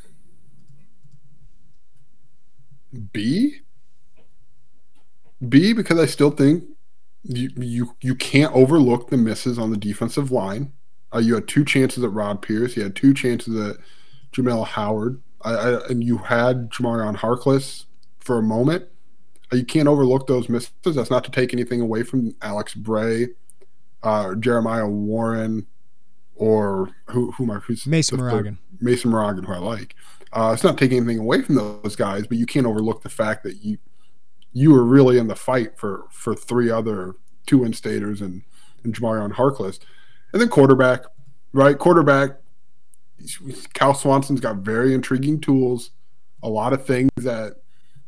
Speaker 4: B. B because I still think you you you can't overlook the misses on the defensive line. Uh, you had two chances at Rod Pierce. You had two chances at Jamel Howard. I, I, and you had Jamarion Harkless for a moment. Uh, you can't overlook those misses. That's not to take anything away from Alex Bray, uh, Jeremiah Warren, or who who am I? Who's
Speaker 1: Mason Maragan.
Speaker 4: Mason Maragan, who I like. Uh, it's not taking anything away from those guys, but you can't overlook the fact that you you were really in the fight for for three other two in-staters and and Jamarion Harkless, and then quarterback, right? Quarterback. Cal Swanson's got very intriguing tools, a lot of things that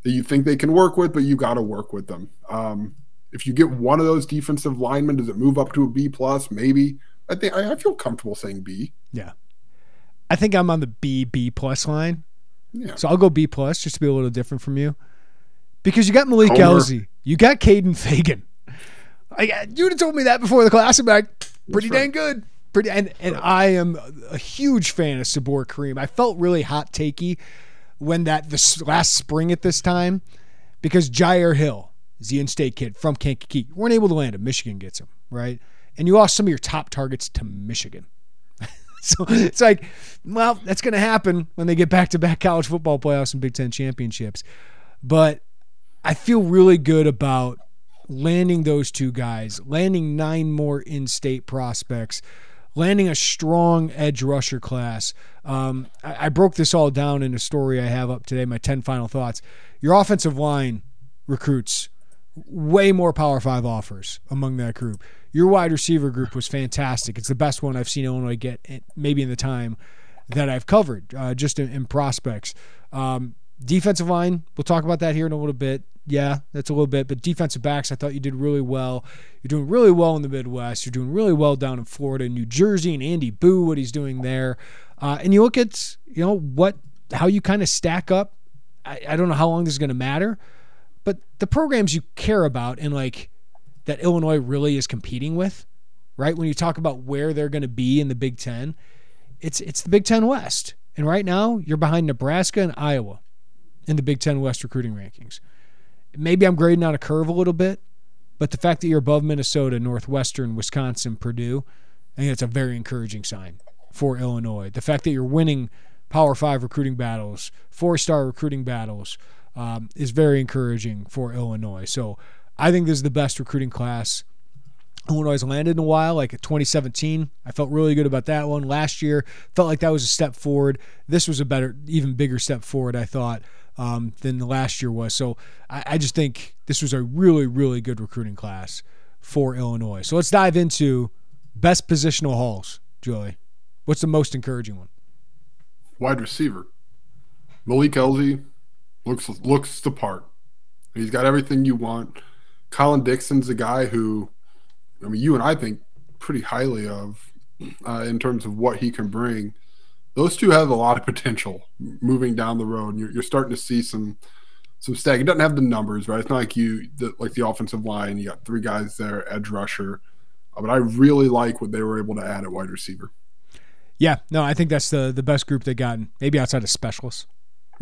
Speaker 4: that you think they can work with, but you got to work with them. Um, if you get one of those defensive linemen, does it move up to a B plus? Maybe. I think I, I feel comfortable saying B.
Speaker 1: Yeah. I think I'm on the B B plus line.
Speaker 4: Yeah.
Speaker 1: So I'll go B plus just to be a little different from you. Because you got Malik
Speaker 4: Homer.
Speaker 1: Elzy, you got Kaden Feagin. I, you'd have told me that before the class. I'm like, pretty
Speaker 4: That's
Speaker 1: dang good. Pretty and and I am a huge fan of Saboor Karriem. I felt really hot takey when that this last spring at this time because Jyaire Hill is the in-state kid from Kankakee. You weren't able to land him. Michigan gets him right, and you lost some of your top targets to Michigan. so it's like, well, that's going to happen when they get back-to-back college football playoffs and Big Ten championships. But I feel really good about landing those two guys, landing nine more in-state prospects, landing a strong edge rusher class. Um, I, I broke this all down in a story I have up today. My ten final thoughts. Your offensive line recruits way more Power Five offers among that group. Your wide receiver group was fantastic. It's the best one I've seen Illinois get, maybe in the time that I've covered, uh, just in, in prospects. Um, defensive line, we'll talk about that here in a little bit. Yeah, that's a little bit. But defensive backs, I thought you did really well. You're doing really well in the Midwest. You're doing really well down in Florida, New Jersey, and Andy Buh, what he's doing there. Uh, and you look at, you know, what how you kind of stack up. I, I don't know how long this is going to matter, but the programs you care about and like that Illinois really is competing with, right? When you talk about where they're going to be in the Big Ten, it's it's the Big Ten West, and right now you're behind Nebraska and Iowa in the Big Ten West recruiting rankings. Maybe I'm grading on a curve a little bit, but the fact that you're above Minnesota, Northwestern, Wisconsin, Purdue, I think that's a very encouraging sign for Illinois. The fact that you're winning Power Five recruiting battles, four star recruiting battles, um, is very encouraging for Illinois. So I think this is the best recruiting class Illinois landed in a while, like 2017. I felt really good about that one. Last year, felt like that was a step forward. This was a better, even bigger step forward, I thought, um, than the last year was. So I, I just think this was a really, really good recruiting class for Illinois. So let's dive into best positional hauls, Joey. What's the most encouraging one?
Speaker 4: Wide receiver. Malik Elzy looks looks the part. He's got everything you want. Colin Dixon's a guy who, I mean, you and I think pretty highly of uh, in terms of what he can bring. Those two have a lot of potential moving down the road. You're, you're starting to see some some stag. It doesn't have the numbers, right? It's not like you the, like the offensive line. You got three guys there, edge rusher, uh, but I really like what they were able to add at wide receiver.
Speaker 1: Yeah, no, I think that's the the best group they've gotten. Maybe outside of specialists,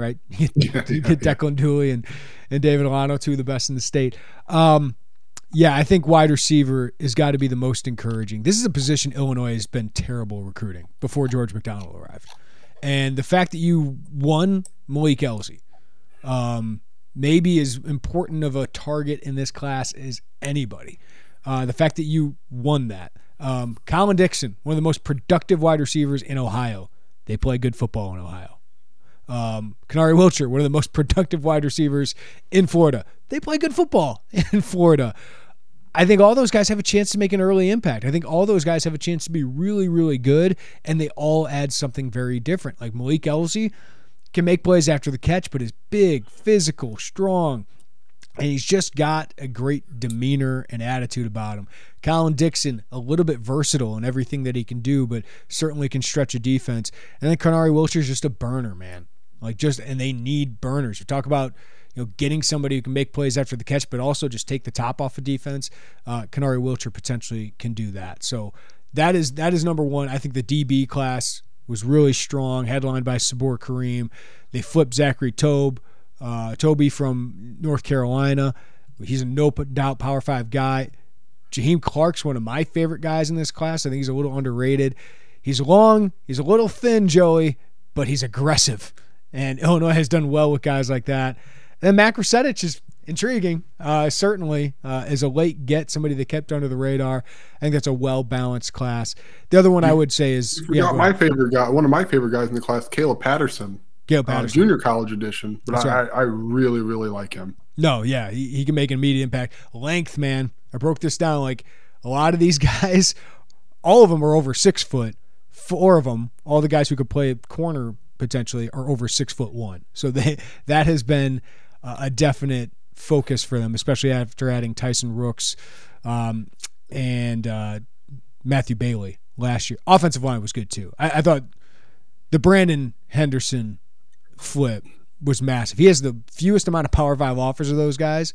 Speaker 1: right? You get, you get Declan. Dooley and and David Alano, two of the best in the state. Um, yeah, I think wide receiver has got to be the most encouraging. This is a position Illinois has been terrible recruiting before George McDonald arrived, and the fact that you won Malik Elzy, um, maybe as important of a target in this class as anybody. Uh, the fact that you won that. Um, Colin Dixon, one of the most productive wide receivers in Ohio. They play good football in Ohio. Um, Kanari Wilcher, one of the most productive wide receivers in Florida. They play good football in Florida. I think all those guys have a chance to make an early impact. I think all those guys have a chance to be really, really good, and they all add something very different. Like Malik Elzy can make plays after the catch, but is big, physical, strong, and he's just got a great demeanor and attitude about him. Colin Dixon, a little bit versatile in everything that he can do, but certainly can stretch a defense. And then Kanari Wilcher's just a burner, man. Like just, and they need burners. You talk about you know, getting somebody who can make plays after the catch, but also just take the top off of defense. Uh, Kanari Wilcher potentially can do that. So that is that is number one. I think the DB class was really strong, headlined by Saboor Karriem. They flipped Zachary Tobe, uh, Toby from North Carolina. He's a no doubt Power Five guy. Jaheim Clark's one of my favorite guys in this class. I think he's a little underrated. He's long, he's a little thin, Joey, but he's aggressive. And Illinois has done well with guys like that. And Mac Rusetich is intriguing, uh, certainly, uh, as a late get, somebody that kept under the radar. I think that's a well balanced class. The other one I would say is
Speaker 4: yeah, my favorite guy, one of my favorite guys in the class, Caleb Patterson.
Speaker 1: Caleb
Speaker 4: uh, junior college edition, but I, right. I, really, really like him.
Speaker 1: No, yeah, he, he can make an immediate impact. Length, man. I broke this down. Like a lot of these guys, all of them are over six foot. Four of them, all the guys who could play corner potentially, are over six foot one. So they that has been a definite focus for them, especially after adding Tyson Rooks um, and uh, Matthew Bailey last year. Offensive line was good too. I, I, thought the Brandon Henderson flip was massive. He has the fewest amount of Power Five offers of those guys,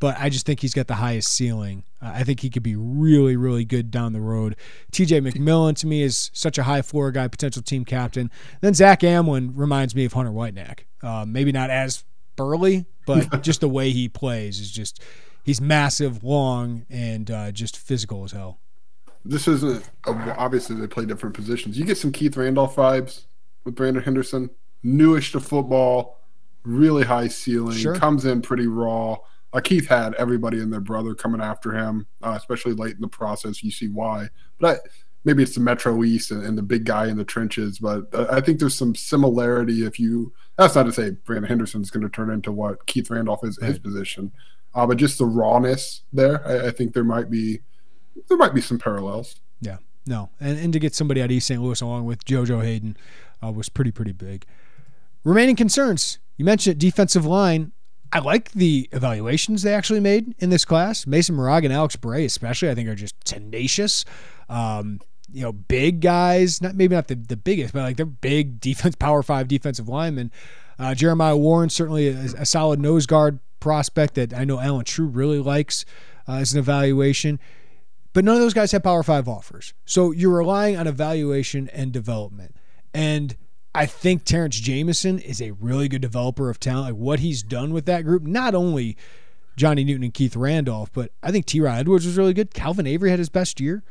Speaker 1: but I just think he's got the highest ceiling. Uh, I think he could be really, really good down the road. TJ McMillan to me is such a high floor guy, potential team captain. Then Zach Amlin reminds me of Hunter Whitenack. Uh, maybe not as burly, but just the way he plays is just he's massive, long, and uh, just physical as hell.
Speaker 4: This isn't obviously they play different positions. You get some Keith Randolph vibes with Brandon Henderson, newish to football, really high ceiling, sure. comes in pretty raw. Uh, Keith had everybody and their brother coming after him, uh, especially late in the process. You see why, but I, maybe it's the Metro East and, and, the big guy in the trenches. But uh, I think there's some similarity if you that's not to say Brandon Henderson is going to turn into what Keith Randolph is right. his position, uh, but just the rawness there. I, I, think there might be there might be some parallels.
Speaker 1: Yeah, no, and and to get somebody out of East St. Louis along with JoJo Hayden uh, was pretty pretty big. Remaining concerns. You mentioned it, defensive line. I like the evaluations they actually made in this class. Mason Moraga and Alex Bray, especially, I think are just tenacious. Um, you know, big guys, not maybe not the, the biggest, but like they're big defense, power five defensive linemen. Uh, Jeremiah Warren, certainly a, a, solid nose guard prospect that I know Allen Trieu really likes uh, as an evaluation. But none of those guys have power five offers. So you're relying on evaluation and development. And I think Terrence Jamison is a really good developer of talent. Like what he's done with that group, not only Johnny Newton and Keith Randolph, but I think TeRah Edwards was really good. Calvin Avery had his best year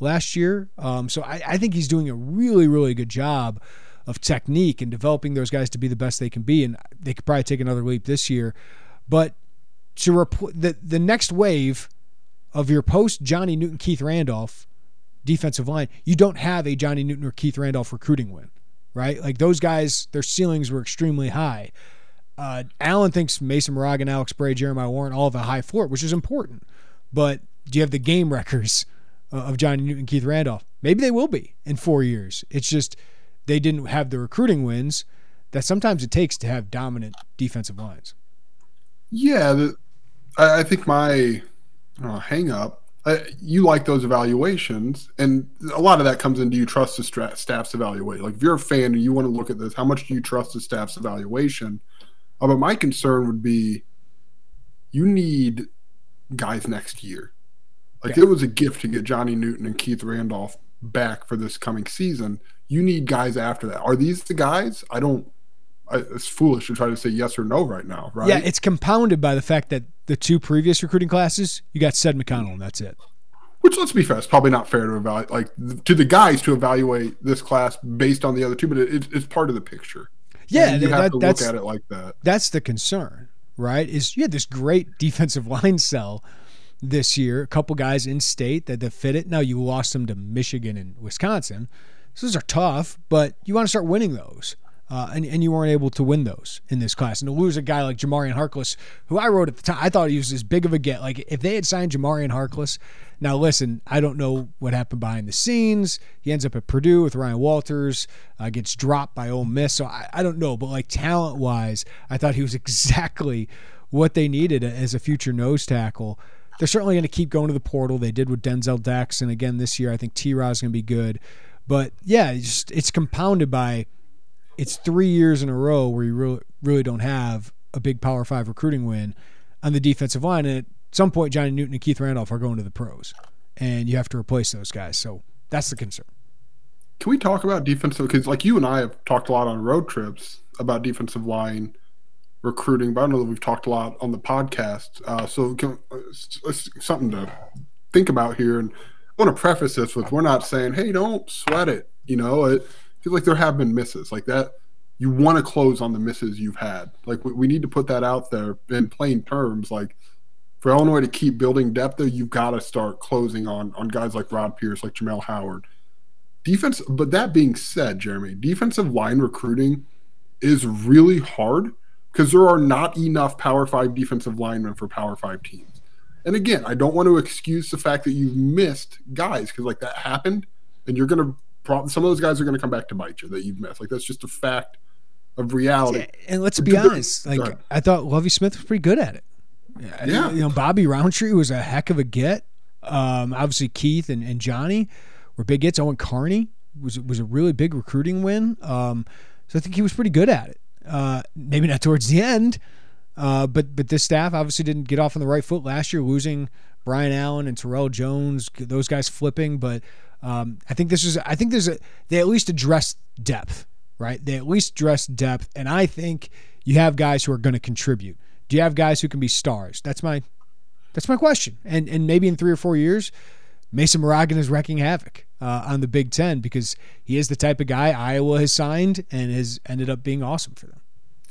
Speaker 1: last year. Um, so I, I think he's doing a really, really good job of technique and developing those guys to be the best they can be. And they could probably take another leap this year. But to repl- the the next wave of your post Johnny Newton Keith Randolph defensive line, you don't have a Johnny Newton or Keith Randolph recruiting win, right? Like those guys, their ceilings were extremely high. Uh, Allen thinks Mason Moraga and Alex Bray, Jeremiah Warren all have a high floor, which is important. But do you have the game records of Johnny Newton, Keith Randolph? Maybe they will be in four years. It's just they didn't have the recruiting wins that sometimes it takes to have dominant defensive lines.
Speaker 4: Yeah, the, I, I, think my uh, hang up. Uh, you like those evaluations, and a lot of that comes in. Do you trust the stra- staff's evaluation? Like, if you're a fan and you want to look at this, how much do you trust the staff's evaluation? Uh, but my concern would be, you need guys next year. Like, yeah. it was a gift to get Johnny Newton and Keith Randolph back for this coming season. You need guys after that. Are these the guys? I don't it's foolish to try to say yes or no right now, right?
Speaker 1: Yeah, it's compounded by the fact that the two previous recruiting classes, you got Ced McConnell, and that's it.
Speaker 4: Which, let's be fair, it's probably not fair to evaluate, like to the guys to evaluate this class based on the other two, but it, it's part of the picture.
Speaker 1: Yeah,
Speaker 4: and you
Speaker 1: that,
Speaker 4: have to
Speaker 1: look
Speaker 4: at it like that.
Speaker 1: That's the concern, right? Is you had this great defensive line cell this year, a couple guys in state that, that fit it. Now you lost them to Michigan and Wisconsin. So those are tough, but you want to start winning those. Uh, and, and you weren't able to win those in this class. And to lose a guy like Jamarian Harkless, who I wrote at the time, I thought he was as big of a get. Like if they had signed Jamarian Harkless, now listen, I don't know what happened behind the scenes. He ends up at Purdue with Ryan Walters, uh, gets dropped by Ole Miss. So I, I don't know, but like talent wise, I thought he was exactly what they needed as a future nose tackle. They're certainly going to keep going to the portal. They did with Denzel Dax. and again this year I think T. Is going to be good. But yeah, it's, just, it's compounded by it's three years in a row where you really, really don't have a big Power Five recruiting win on the defensive line. And at some point, Johnny Newton and Keith Randolph are going to the pros, and you have to replace those guys. So that's the concern.
Speaker 4: Can we talk about defensive? Because like you and I have talked a lot on road trips about defensive line recruiting, but I don't know that we've talked a lot on the podcast. Uh, so can, uh, something to think about here. And I want to preface this with we're not saying, hey, don't sweat it. You know, it, feel like there have been misses like that. You want to close on the misses you've had. Like we, we need to put that out there in plain terms. Like for Illinois to keep building depth there, you've got to start closing on on guys like Rod Pierce, like Jamel Howard. Defense, but that being said, Jeremy, defensive line recruiting is really hard because there are not enough Power Five defensive linemen for Power Five teams. And again, I don't want to excuse the fact that you've missed guys because like that happened, and you're going to some of those guys are going to come back to bite you that you've missed. Like that's just a fact of reality. Yeah,
Speaker 1: and let's be honest, like I thought Lovie Smith was pretty good at it. Yeah, you know Bobby Roundtree was a heck of a get. Um, obviously Keith and, and Johnny were big gets. Owen Carney was was a really big recruiting win. Um, so I think he was pretty good at it. Uh, maybe not towards the end, uh, but but this staff obviously didn't get off on the right foot last year, losing Brian Allen and Terrell Jones, those guys flipping. But um, I think this is I think there's a they at least address depth, right? They at least address depth, and I think you have guys who are going to contribute. Do you have guys who can be stars? That's my that's my question. And and maybe in three or four years, Mason Moragin is wrecking havoc uh, on the Big Ten because he is the type of guy Iowa has signed and has ended up being awesome for them.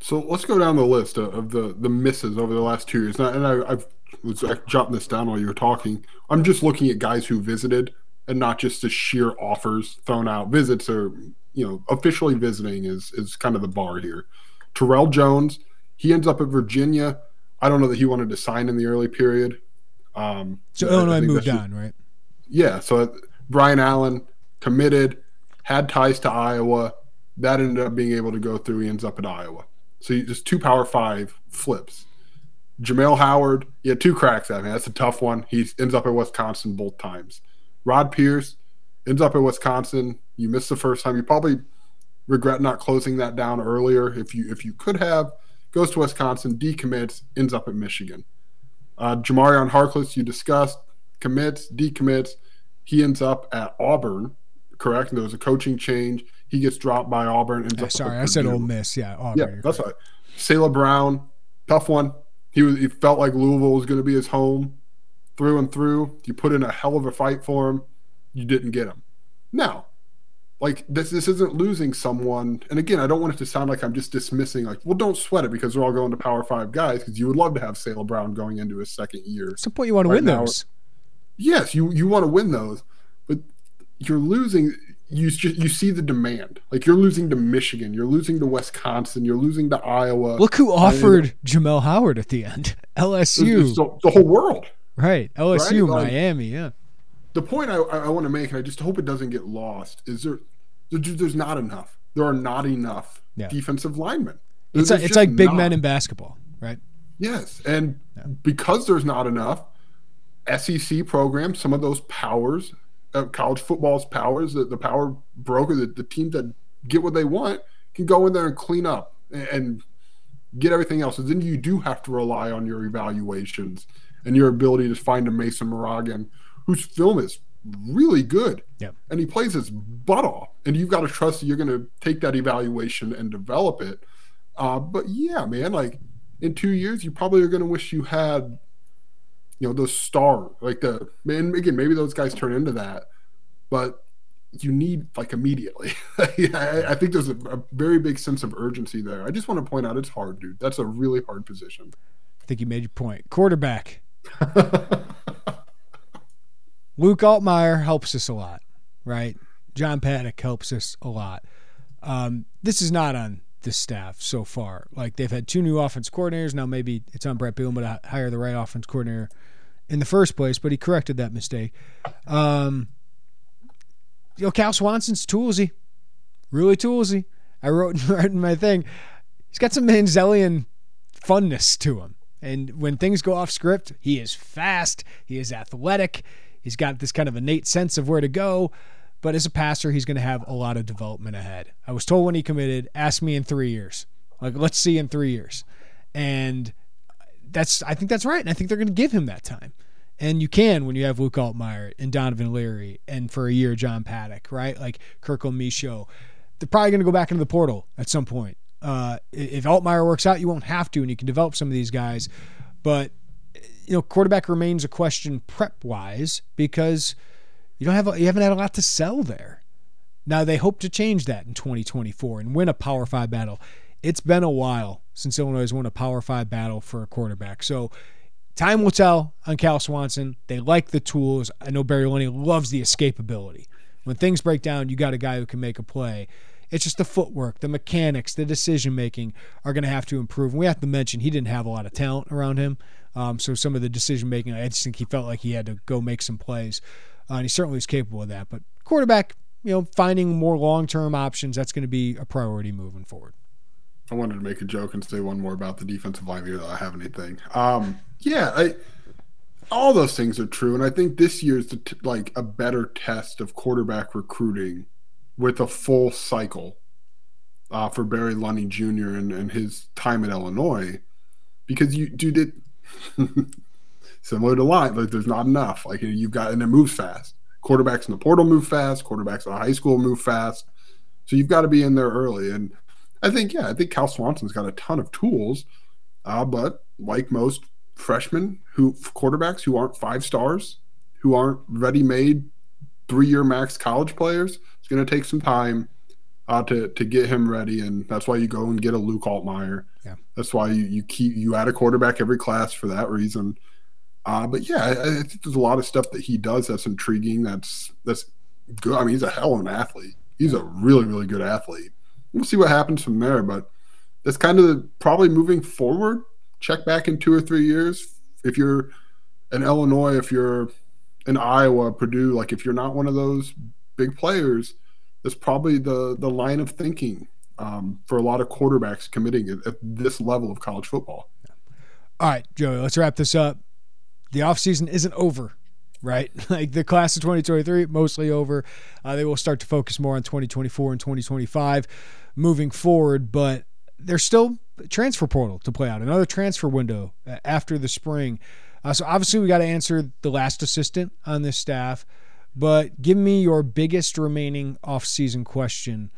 Speaker 4: So let's go down the list of, the the misses over the last two years. And I, have was jotting this down while you were talking. I'm just looking at guys who visited and not just the sheer offers thrown out. Visits are, you know, officially visiting is is kind of the bar here. Terrell Jones, he ends up at Virginia. I don't know that he wanted to sign in the early period. Um,
Speaker 1: so Illinois moved on, right?
Speaker 4: Yeah. So Brian Allen committed, had ties to Iowa. That ended up being able to go through. He ends up at Iowa. So just two Power Five flips. Jamel Howard, he had two cracks at me. That's a tough one. He ends up at Wisconsin both times. Rod Pierce ends up at Wisconsin. You missed the first time. You probably regret not closing that down earlier. If you if you could have, goes to Wisconsin, decommits, ends up at Michigan. Uh, Jamarian Harkless, you discussed, commits, decommits. He ends up at Auburn, correct? And there was a coaching change. He gets dropped by Auburn. Ends
Speaker 1: sorry, I said Ole Miss. Yeah, Auburn.
Speaker 4: Yeah, that's right. Salah Brown, tough one. He was. He felt like Louisville was going to be his home through and through. You put in a hell of a fight for him. You didn't get him. Now, like this, this isn't losing someone. And again, I don't want it to sound like I'm just dismissing. Like, well, don't sweat it because they're all going to Power Five guys. Because you would love to have Salah Brown going into his second year.
Speaker 1: At some point, you want to right win now. those.
Speaker 4: Yes, you you want to win those, but you're losing. You just you see the demand. Like you're losing to Michigan, you're losing to Wisconsin, you're losing to Iowa.
Speaker 1: Look who offered Jamel Howard at the end. LSU.
Speaker 4: It's, it's the, the whole world
Speaker 1: Right. LSU,
Speaker 4: Right,
Speaker 1: Miami. Yeah.
Speaker 4: the point I, I want to make, and I just hope it doesn't get lost, is there, there there's not enough. There are not enough
Speaker 1: Yeah.
Speaker 4: defensive linemen.
Speaker 1: It's, like, it's like big
Speaker 4: not.
Speaker 1: men in basketball, right?
Speaker 4: Yes, and because there's not enough SEC programs, some of those powers, uh, college football's powers, the, the power broker, the, the teams that get what they want, can go in there and clean up and, and get everything else. And then you do have to rely on your evaluations and your ability to find a Mason Moragan, whose film is really good.
Speaker 1: Yep.
Speaker 4: And he plays his butt off. And you've got to trust that you're going to take that evaluation and develop it. Uh, but yeah, man, like in two years, you probably are going to wish you had, you know, those star like the man. Again, maybe those guys turn into that, but you need like immediately. I, I think there's a, a very big sense of urgency there. I just want to point out it's hard, dude. That's a really hard position.
Speaker 1: I think you made your point. Quarterback. Luke Altmyer helps us a lot, right? John Paddock helps us a lot. Um, this is not on the staff so far. Like they've had two new offense coordinators. Now maybe it's on Bret Bielema to hire the right offense coordinator in the first place, but he corrected that mistake. Um, you know, Cal Swanson's toolsy, really toolsy. I wrote, wrote in my thing, he's got some Manzellian funness to him. And when things go off script, he is fast, he is athletic, he's got this kind of innate sense of where to go. But as a passer, he's going to have a lot of development ahead. I was told when he committed, ask me in three years. Like, let's see in three years. And that's, I think that's right. And I think they're going to give him that time. And you can when you have Luke Altmyer and Donovan Leary and for a year, John Paddock, right? Like Kirkle Micho. They're probably going to go back into the portal at some point. Uh, if Altmyer works out, you won't have to, and you can develop some of these guys. But you know, quarterback remains a question prep wise because you don't have a, you haven't had a lot to sell there. Now they hope to change that in 2024 and win a Power Five battle. It's been a while since Illinois has won a Power Five battle for a quarterback, so time will tell on Cal Swanson. They like the tools. I know Barry Lunney loves the escapability. When things break down, you got a guy who can make a play. It's just the footwork, the mechanics, the decision making are going to have to improve. And we have to mention he didn't have a lot of talent around him. Um, so some of the decision making, I just think he felt like he had to go make some plays. Uh, and he certainly is capable of that. But quarterback, you know, finding more long term options, that's going to be a priority moving forward.
Speaker 4: I wanted to make a joke and say one more about the defensive line here that I have anything. Um, yeah, I, all those things are true, and I think this year's the t- like a better test of quarterback recruiting with a full cycle uh, for Barry Lunney Jr. And, and his time at Illinois, because you dude it similar to line like there's not enough like you've got and it moves fast. Quarterbacks in the portal move fast. Quarterbacks in high school move fast. So you've got to be in there early. And I think, yeah, I think Cal Swanson's got a ton of tools. Uh, but like most freshmen who quarterbacks who aren't five stars, who aren't ready made three year max college players, it's going to take some time uh, to to get him ready. And that's why you go and get a Luke Altmyer.
Speaker 1: Yeah.
Speaker 4: That's why you, you keep you add a quarterback every class for that reason. Uh, but yeah, I, I think there's a lot of stuff that he does that's intriguing. That's that's good. I mean, he's a hell of an athlete. He's a really really good athlete. We'll see what happens from there, but that's kind of probably moving forward. Check back in two or three years if you're in Illinois, if you're in Iowa, Purdue. Like if you're not one of those big players, that's probably the the line of thinking um, for a lot of quarterbacks committing at, at this level of college football.
Speaker 1: All right, Joey, let's wrap this up. The offseason isn't over, right? Like the class of 2023, mostly over. Uh, they will start to focus more on 2024 and 2025 moving forward, but there's still transfer portal to play out, another transfer window uh, after the spring. Uh, so obviously, we got to answer the last assistant on this staff, but give me your biggest remaining offseason question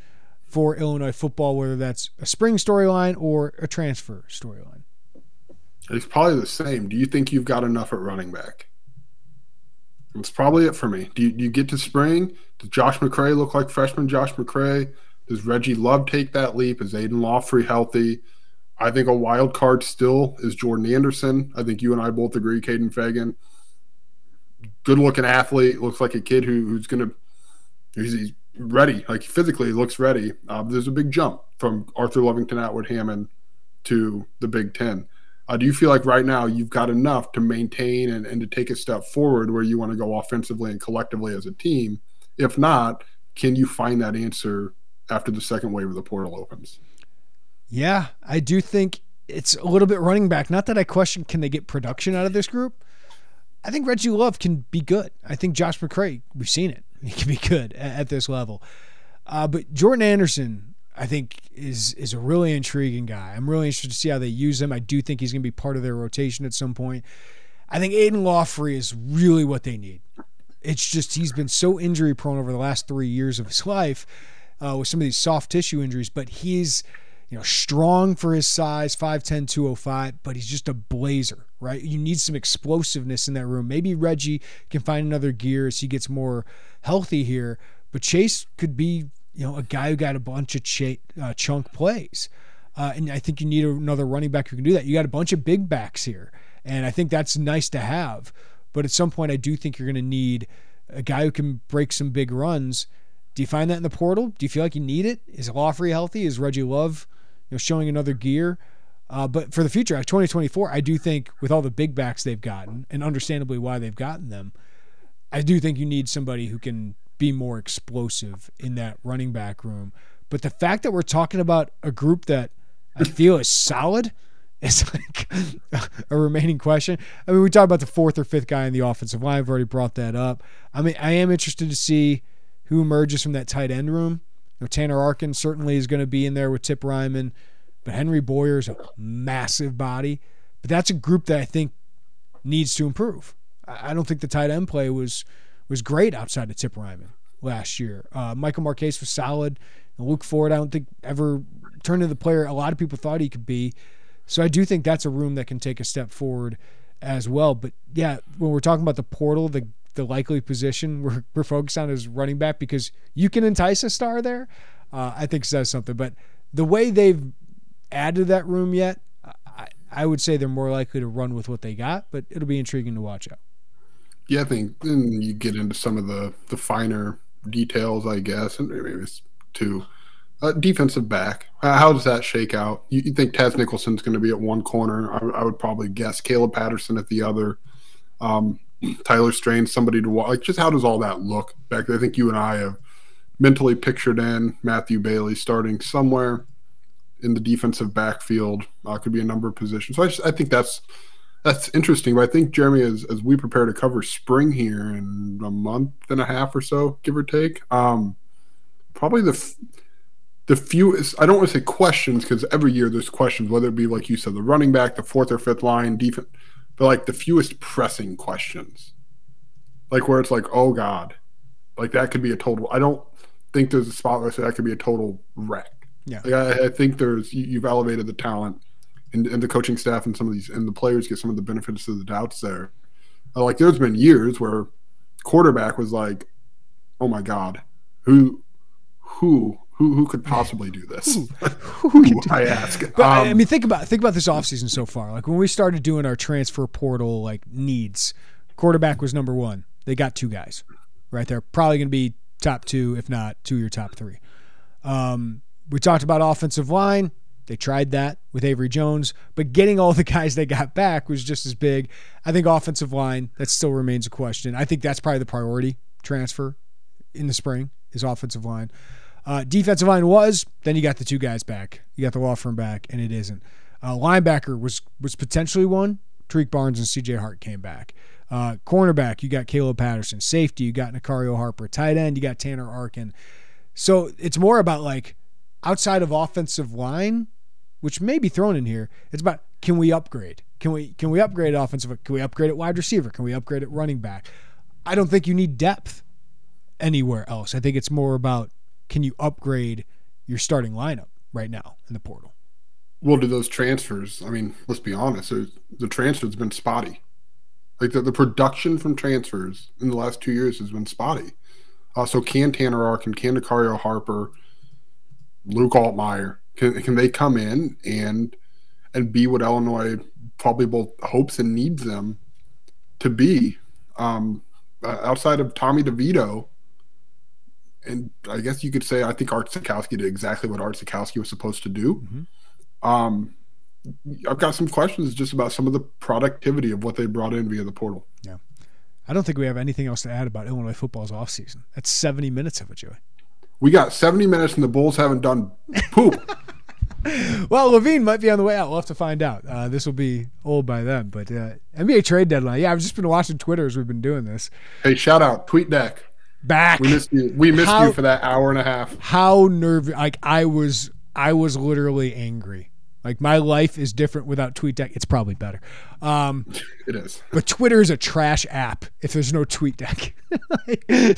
Speaker 1: for Illinois football, whether that's a spring storyline or a transfer storyline.
Speaker 4: It's probably the same. Do you think you've got enough at running back? That's probably it for me. Do you, do you get to spring? Does Josh McCray look like freshman Josh McCray? Does Reggie Love take that leap? Is Aidan Laughery healthy? I think a wild card still is Jordan Anderson. I think you and I both agree, Kaden Feagin. Good looking athlete. Looks like a kid who, who's going to, he's, he's, ready. Like physically, looks ready. Uh, there's a big jump from Arthur Lovington Atwood Hammond to the Big Ten. Uh, do you feel like right now you've got enough to maintain and, and to take a step forward where you want to go offensively and collectively as a team? If not, can you find that answer after the second wave of the portal opens?
Speaker 1: Yeah, I do think it's a little bit running back. Not that I question can they get production out of this group. I think Reggie Love can be good. I think Josh McCray, we've seen it. He can be good at, at this level. Uh, but Jordan Anderson, I think, is is a really intriguing guy. I'm really interested to see how they use him. I do think he's going to be part of their rotation at some point. I think Aidan Laughery is really what they need. It's just he's been so injury prone over the last three years of his life uh, with some of these soft tissue injuries, but he's – you know, strong for his size, 5'10, 205, but he's just a blazer, right? You need some explosiveness in that room. Maybe Reggie can find another gear as he gets more healthy here, but Chase could be, you know, a guy who got a bunch of ch- uh, chunk plays. Uh, and I think you need another running back who can do that. You got a bunch of big backs here, and I think that's nice to have. But at some point, I do think you're going to need a guy who can break some big runs. Do you find that in the portal? Do you feel like you need it? Is Laughery healthy? Is Reggie Love you know, showing another gear. Uh, but for the future, 2024, I do think with all the big backs they've gotten, and understandably why they've gotten them, I do think you need somebody who can be more explosive in that running back room. But the fact that we're talking about a group that I feel is solid is like a remaining question. I mean, we talked about the fourth or fifth guy in the offensive line. I've already brought that up. I mean, I am interested to see who emerges from that tight end room know, Tanner Arkin certainly is going to be in there with Tip Reiman, but Henry Boyer's a massive body. But that's a group that I think needs to improve. I don't think the tight end play was was great outside of Tip Reiman last year. Uh, Michael Marchese was solid. And Luke Ford, I don't think ever turned into the player a lot of people thought he could be. So I do think that's a room that can take a step forward as well. But yeah, when we're talking about the portal, the the likely position we're, we're focused on is running back because you can entice a star there, uh, I think says something. But the way they've added that room yet, I, I would say they're more likely to run with what they got, but it'll be intriguing to watch out.
Speaker 4: Yeah, I think then you get into some of the the finer details, I guess, and maybe it's two. Uh, defensive back, how does that shake out? You, you think Taz Nicholson's going to be at one corner? I, I, would probably guess Caleb Patterson at the other. Um, Tyler Strain, somebody to watch. Like, just how does all that look back? I think you and I have mentally pictured in Matthew Bailey starting somewhere in the defensive backfield. Uh, could be a number of positions. So I, just, I think that's that's interesting. But I think Jeremy, as as we prepare to cover spring here in a month and a half or so, give or take, um, probably the the fewest. I don't want to say questions because every year there's questions, whether it be like you said, the running back, the fourth or fifth line, defense but like the fewest pressing questions, like where it's like, oh god, like that could be a total. I don't think there's a spot where that could be a total wreck.
Speaker 1: Yeah,
Speaker 4: like I, I think there's you, have elevated the talent and, and the coaching staff and some of these and the players get some of the benefits of the doubts there. Uh, like there's been years where quarterback was like, oh my god, who who who who could possibly do this? who, who do I ask.
Speaker 1: But um, I mean, think about think about this offseason so far. Like when we started doing our transfer portal like needs, quarterback was number one. They got two guys, right there. Probably going to be top two, if not two, your top three. Um, we talked about offensive line. They tried that with Avery Jones, but getting all the guys they got back was just as big. I think offensive line that still remains a question. I think that's probably the priority transfer in the spring is offensive line. Uh, defensive line was, then you got the two guys back. You got the law firm back, and it isn't. Uh, linebacker was was potentially one. Tarique Barnes and C.J. Hart came back. Uh, cornerback, you got Caleb Patterson. Safety, you got Nicario Harper. Tight end, you got Tanner Arkin. So it's more about like outside of offensive line, which may be thrown in here. It's about can we upgrade? Can we can we upgrade offensive? Can we upgrade at wide receiver? Can we upgrade at running back? I don't think you need depth anywhere else. I think it's more about can you upgrade your starting lineup right now in the portal?
Speaker 4: Well, do those transfers? I mean, let's be honest. The transfer's been spotty. Like the, the production from transfers in the last two years has been spotty. Uh, so can Tanner Arkin, can Nicario Harper, Luke Altmyer, can can they come in and and be what Illinois probably both hopes and needs them to be? Um, uh, outside of Tommy DeVito, and I guess you could say I think Art Sitkowski did exactly what Art Sitkowski was supposed to do. Mm-hmm. Um, I've got some questions just about some of the productivity of what they brought in via the portal.
Speaker 1: Yeah. I don't think we have anything else to add about Illinois football's offseason. That's 70 minutes of it, Joey.
Speaker 4: We got 70 minutes and the Bulls haven't done poop.
Speaker 1: well, LaVine might be on the way out. We'll have to find out. Uh, this will be old by then. But uh, NBA trade deadline. Yeah, I've just been watching Twitter as we've been doing this.
Speaker 4: Hey, shout out TweetDeck.
Speaker 1: Back.
Speaker 4: We missed you. We missed how, you for that hour and a half.
Speaker 1: How nervous! Like I was, I was literally angry. Like my life is different without TweetDeck. It's probably better. Um,
Speaker 4: it is.
Speaker 1: But Twitter is a trash app if there's no TweetDeck.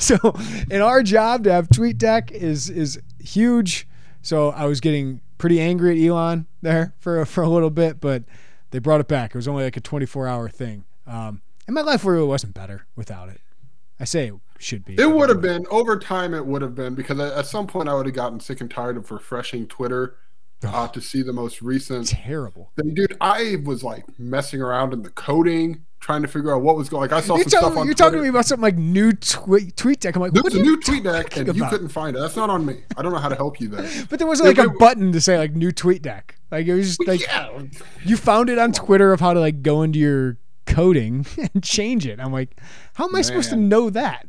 Speaker 1: so, in our job to have TweetDeck is is huge. So I was getting pretty angry at Elon there for for a little bit, but they brought it back. It was only like a 24 hour thing, um, and my life really wasn't better without it. I say it should be.
Speaker 4: It would have been over time. It would have been because at some point I would have gotten sick and tired of refreshing Twitter uh, to see the most recent
Speaker 1: terrible
Speaker 4: thing, dude. I was like messing around in the coding, trying to figure out what was going. Like I saw
Speaker 1: you're
Speaker 4: some talking, stuff on.
Speaker 1: You're
Speaker 4: Twitter.
Speaker 1: talking to me about something like new tweet tweet deck. I'm like,
Speaker 4: there's
Speaker 1: a
Speaker 4: new tweet deck, and about? you couldn't find it. That's not on me. I don't know how to help you there.
Speaker 1: but there wasn't like a button to say like new tweet deck. Like it was just like yeah. you found it on Twitter of how to like go into your coding and change it. I'm like, how am I Man. supposed to know that?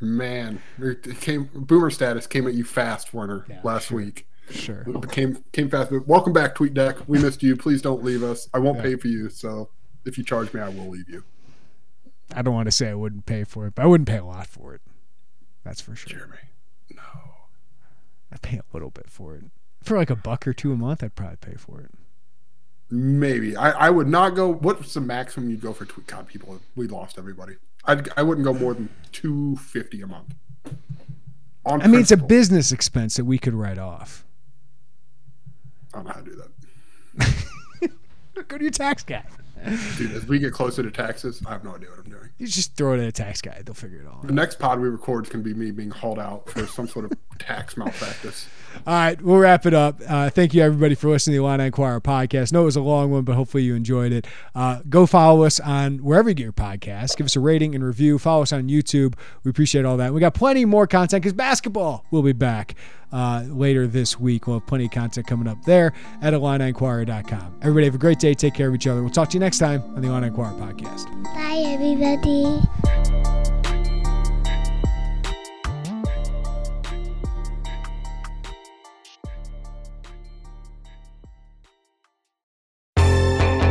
Speaker 4: Man, it came boomer status came at you fast, Werner, yeah, last
Speaker 1: sure.
Speaker 4: week.
Speaker 1: Sure.
Speaker 4: Came came fast. Welcome back, TweetDeck. We missed you. Please don't leave us. I won't yeah. pay for you. So if you charge me, I will leave you.
Speaker 1: I don't want to say I wouldn't pay for it, but I wouldn't pay a lot for it. That's for sure.
Speaker 4: Jeremy, no.
Speaker 1: I'd pay a little bit for it. For like a buck or two a month, I'd probably pay for it.
Speaker 4: Maybe. I, I would not go. What's the maximum you'd go for tweet? God, people, we lost everybody. I'd, I wouldn't go more than two fifty a month.
Speaker 1: I mean, it's a business expense that we could write off.
Speaker 4: I don't know how to do that.
Speaker 1: Go to your tax guy.
Speaker 4: Dude, as we get closer to taxes, I have no idea what I'm doing.
Speaker 1: You just throw it at a tax guy; they'll figure it all. Out.
Speaker 4: The next pod we record is going to be me being hauled out for some sort of tax malpractice.
Speaker 1: All right, we'll wrap it up. Uh, thank you everybody for listening to the Illini Inquirer podcast. No, it was a long one, but hopefully you enjoyed it. Uh, go follow us on wherever you get your podcast. Give us a rating and review. Follow us on YouTube. We appreciate all that. We got plenty more content because basketball will be back uh, later this week. We'll have plenty of content coming up there at IlliniInquirer.com. Everybody have a great day. Take care of each other. We'll talk to you next time on the Illini Inquirer podcast.
Speaker 6: Bye, everybody. 시.